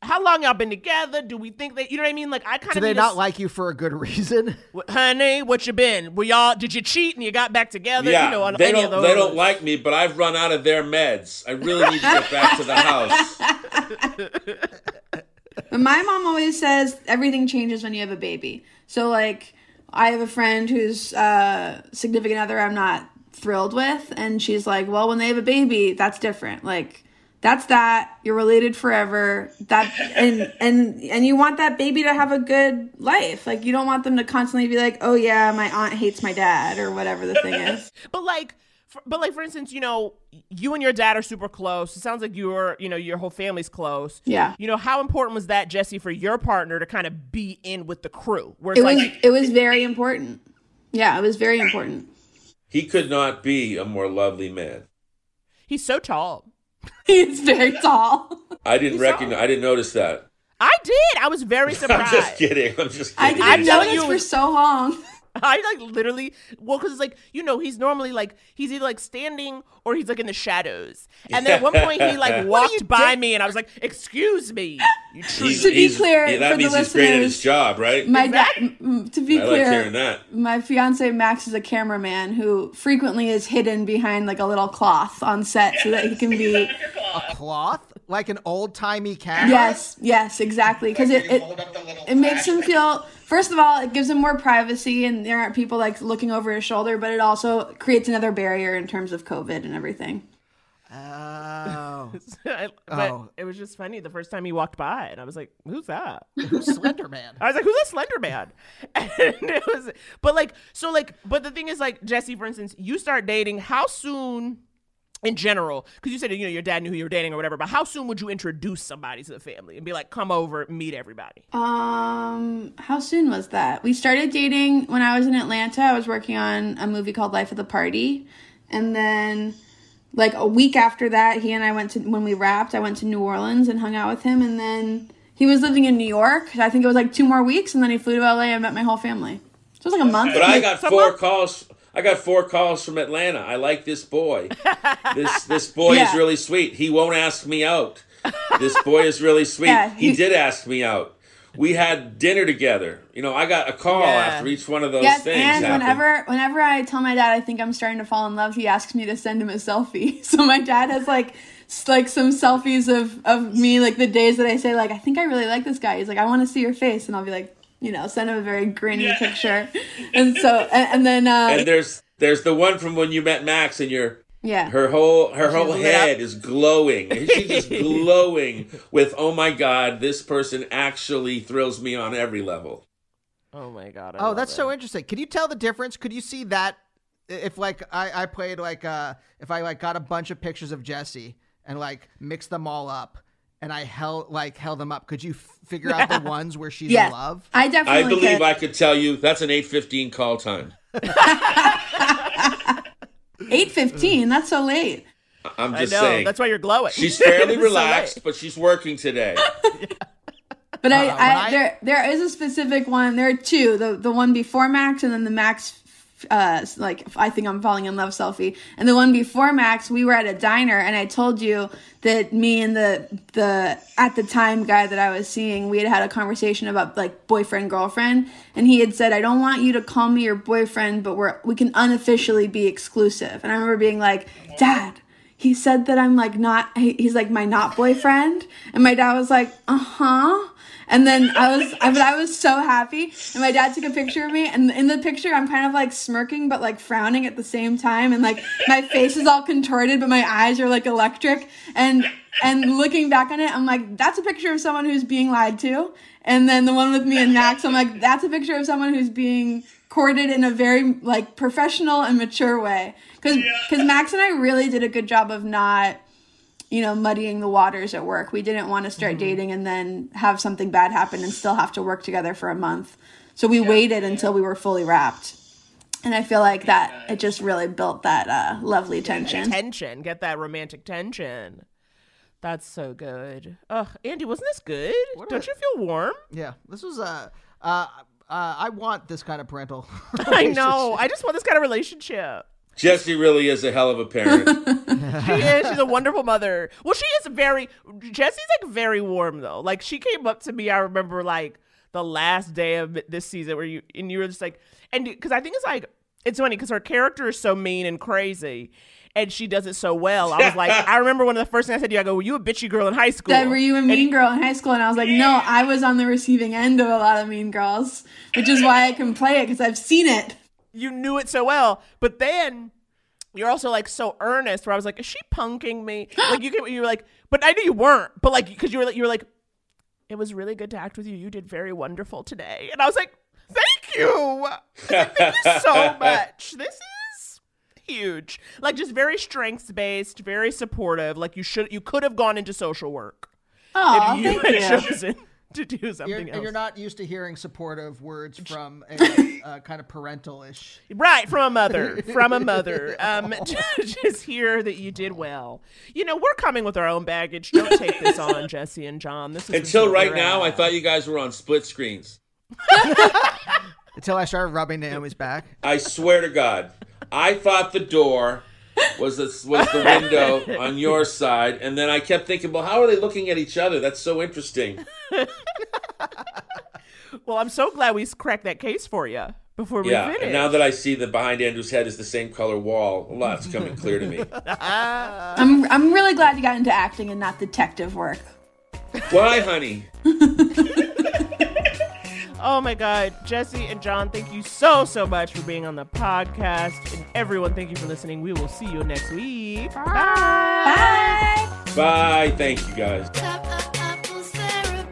how long y'all been together? Do we think that, you know what I mean? Like, I kind of Do
they not like you for a good reason?
Wh- honey, what you been? Were y'all, did you cheat and you got back together?
yeah,
you know, on
they
any
don't
of those.
they don't like me, but I've run out of their meds. I really need to get back to the house.
But my mom always says everything changes when you have a baby. So like I have a friend whose uh, significant other I'm not thrilled with, and she's like, "Well, when they have a baby, that's different. Like that's that. You're related forever. That and and and you want that baby to have a good life. Like you don't want them to constantly be like, "Oh yeah, my aunt hates my dad" or whatever the thing is.
But like, but like for instance, you know, you and your dad are super close. It sounds like you're, you know, your whole family's close.
Yeah.
You know, how important was that, Jesse, for your partner to kind of be in with the crew? Where
It
like,
was it was very important. Yeah, it was very important.
He could not be a more lovely man.
he's so tall.
He's very tall.
I didn't recognize. I didn't notice that.
I did. I was very surprised.
I'm just kidding. I'm just
I
kidding.
didn't
I'm
know this
you-
for so long.
I like literally well because it's like you know he's normally like he's either like standing or he's like in the shadows and then at one point he like walked by me and I was like excuse me you treat
He's-
To be clear,
yeah, that
for the
means he's great at his job, right?
My dad.
Exactly.
m- To be
I
clear,
hearing that.
my fiance Max is a cameraman who frequently is hidden behind like a little cloth on set so that he can be.
A cloth? Like an old timey camera?
Yes, yes, exactly. Because it it, it makes him feel. First of all, it gives him more privacy, and there aren't people like looking over his shoulder. But it also creates another barrier in terms of COVID and everything.
Oh.
but
Oh.
it was just funny the first time he walked by, and I was like, "Who's that?"
Who's Slender Man?
I was like, "Who's that Slender Man?" And it was, but like, so like, but the thing is, like, Jesse, for instance, you start dating. How soon, in general, because you said you know your dad knew who you were dating or whatever, but how soon would you introduce somebody to the family and be like, "Come over, meet everybody"?
Um, how soon was that? We started dating when I was in Atlanta. I was working on a movie called Life of the Party, and then like a week after that, he and I went to when we wrapped. I went to New Orleans and hung out with him, and then he was living in New York. I think it was like two more weeks, and then he flew to LA and met my whole family. So it was like a month.
But I got four
month-
calls. I got four calls from Atlanta. I like this boy. this this boy is really sweet. He won't ask me out. This boy is really sweet.
Yeah,
he,
he-
did ask me out. We had dinner together. You know, I got a call
Yeah.
after each one of those
Yes,
things.
and
happened.
whenever whenever I tell my dad I think I'm starting to fall in love, he asks me to send him a selfie. So my dad has like like some selfies of of me like the days that I say like I think I really like this guy. He's like I want to see your face, and I'll be like you know send him a very grainy picture, and so and, and then uh,
and there's there's the one from when you met Max and your
yeah
her whole her whole
lit
head is glowing. She's just glowing with oh my god, this person actually thrills me on every level.
Oh my god! I
Oh, that's
it.
so interesting. Could you tell the difference? Could you see that if like I, I played like uh if I like got a bunch of pictures of Jesse and like mixed them all up and I held like held them up, could you f- figure out the ones where she's
yeah
in love?
I definitely.
I believe
could.
I could tell you that's an eight fifteen call time.
Eight fifteen. That's so late.
I'm
I
just
know.
saying.
That's why you're glowing.
She's fairly relaxed,
late.
but she's working today.
But I,
Uh,
I,
I-
there there is a specific one. There are two. The the one before Max and then the Max uh like I think I'm falling in love selfie. And the one before Max, we were at a diner and I told you that me and the the at the time guy that I was seeing, we had had a conversation about like boyfriend girlfriend and he had said I don't want you to call me your boyfriend, but we're we can unofficially be exclusive. And I remember being like, "Dad, he said that I'm like not, he's like my not boyfriend. And my dad was like, uh huh. And then I was, I, but I was so happy. And my dad took a picture of me. And in the picture, I'm kind of like smirking, but like frowning at the same time. And like my face is all contorted, but my eyes are like electric. And, and looking back on it, I'm like, that's a picture of someone who's being lied to. And then the one with me and Max, I'm like, that's a picture of someone who's being courted in a very like professional and mature way. Cause, cause Max and I really did a good job of not, you know, muddying the waters at work. We didn't want to start dating and then have something bad happen and still have to work together for a month. So we waited until we were fully wrapped. And I feel like that it just really built that uh, lovely tension.
tension. Get that romantic tension. That's so good. Ugh, Andy, wasn't this good? Don't you feel warm?
Yeah, this was uh, uh, uh I want this kind of parental.
I know. I just want this kind of relationship.
Jesse really is a hell of a parent.
She is. She's a wonderful mother. Well, she is very. Jesse's like very warm though. Like she came up to me. I remember like the last day of this season where you and you were just like, and because I think it's like it's funny because her character is so mean and crazy. And she does it so well. I was like, I remember one of the first things I said to you. I go, "Were you a bitchy girl in high school?"
That were you a mean girl in high school? And I was like, no, I was on the receiving end of a lot of mean girls, which is why I can play it because I've seen it.
You knew it so well. But then you're also like so earnest. Where I was like, is she punking me? like you can, you were like, but I knew you weren't. But like, because you were like, you were like, it was really good to act with you. You did very wonderful today. And I was like, thank you, thank you so much. This is huge. Like just very strengths based, very supportive. Like you should, you could have gone into social work
Oh,
if you had chosen to do
You're,
something
and
else.
you're not used to hearing supportive words from a uh, kind of parental-ish.
Right, from a mother. From a mother. Um, just hear that you did well. You know, we're coming with our own baggage. Don't take this on, Jesse and John. This is
Until right
we're
now, I thought you guys were on split screens.
Until I started rubbing Naomi's back.
I swear to God, I thought the door was the, was the window on your side, and then I kept thinking, well, how are they looking at each other? That's so interesting.
Well, I'm so glad we cracked that case for you before we
Yeah,
finish.
and now that I see that behind Andrew's head is the same color wall, a lot's coming clear to me.
I'm, I'm really glad you got into acting and not detective work.
Why, honey?
Oh my God, Jesse and John, thank you so, so much for being on the podcast. And everyone, thank you for listening. We will see you next week. Bye.
Bye. bye. Thank you guys.
Couples therapy.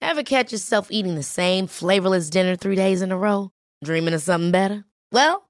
Ever catch yourself eating the same flavorless dinner three days in a row? Dreaming of something better? Well,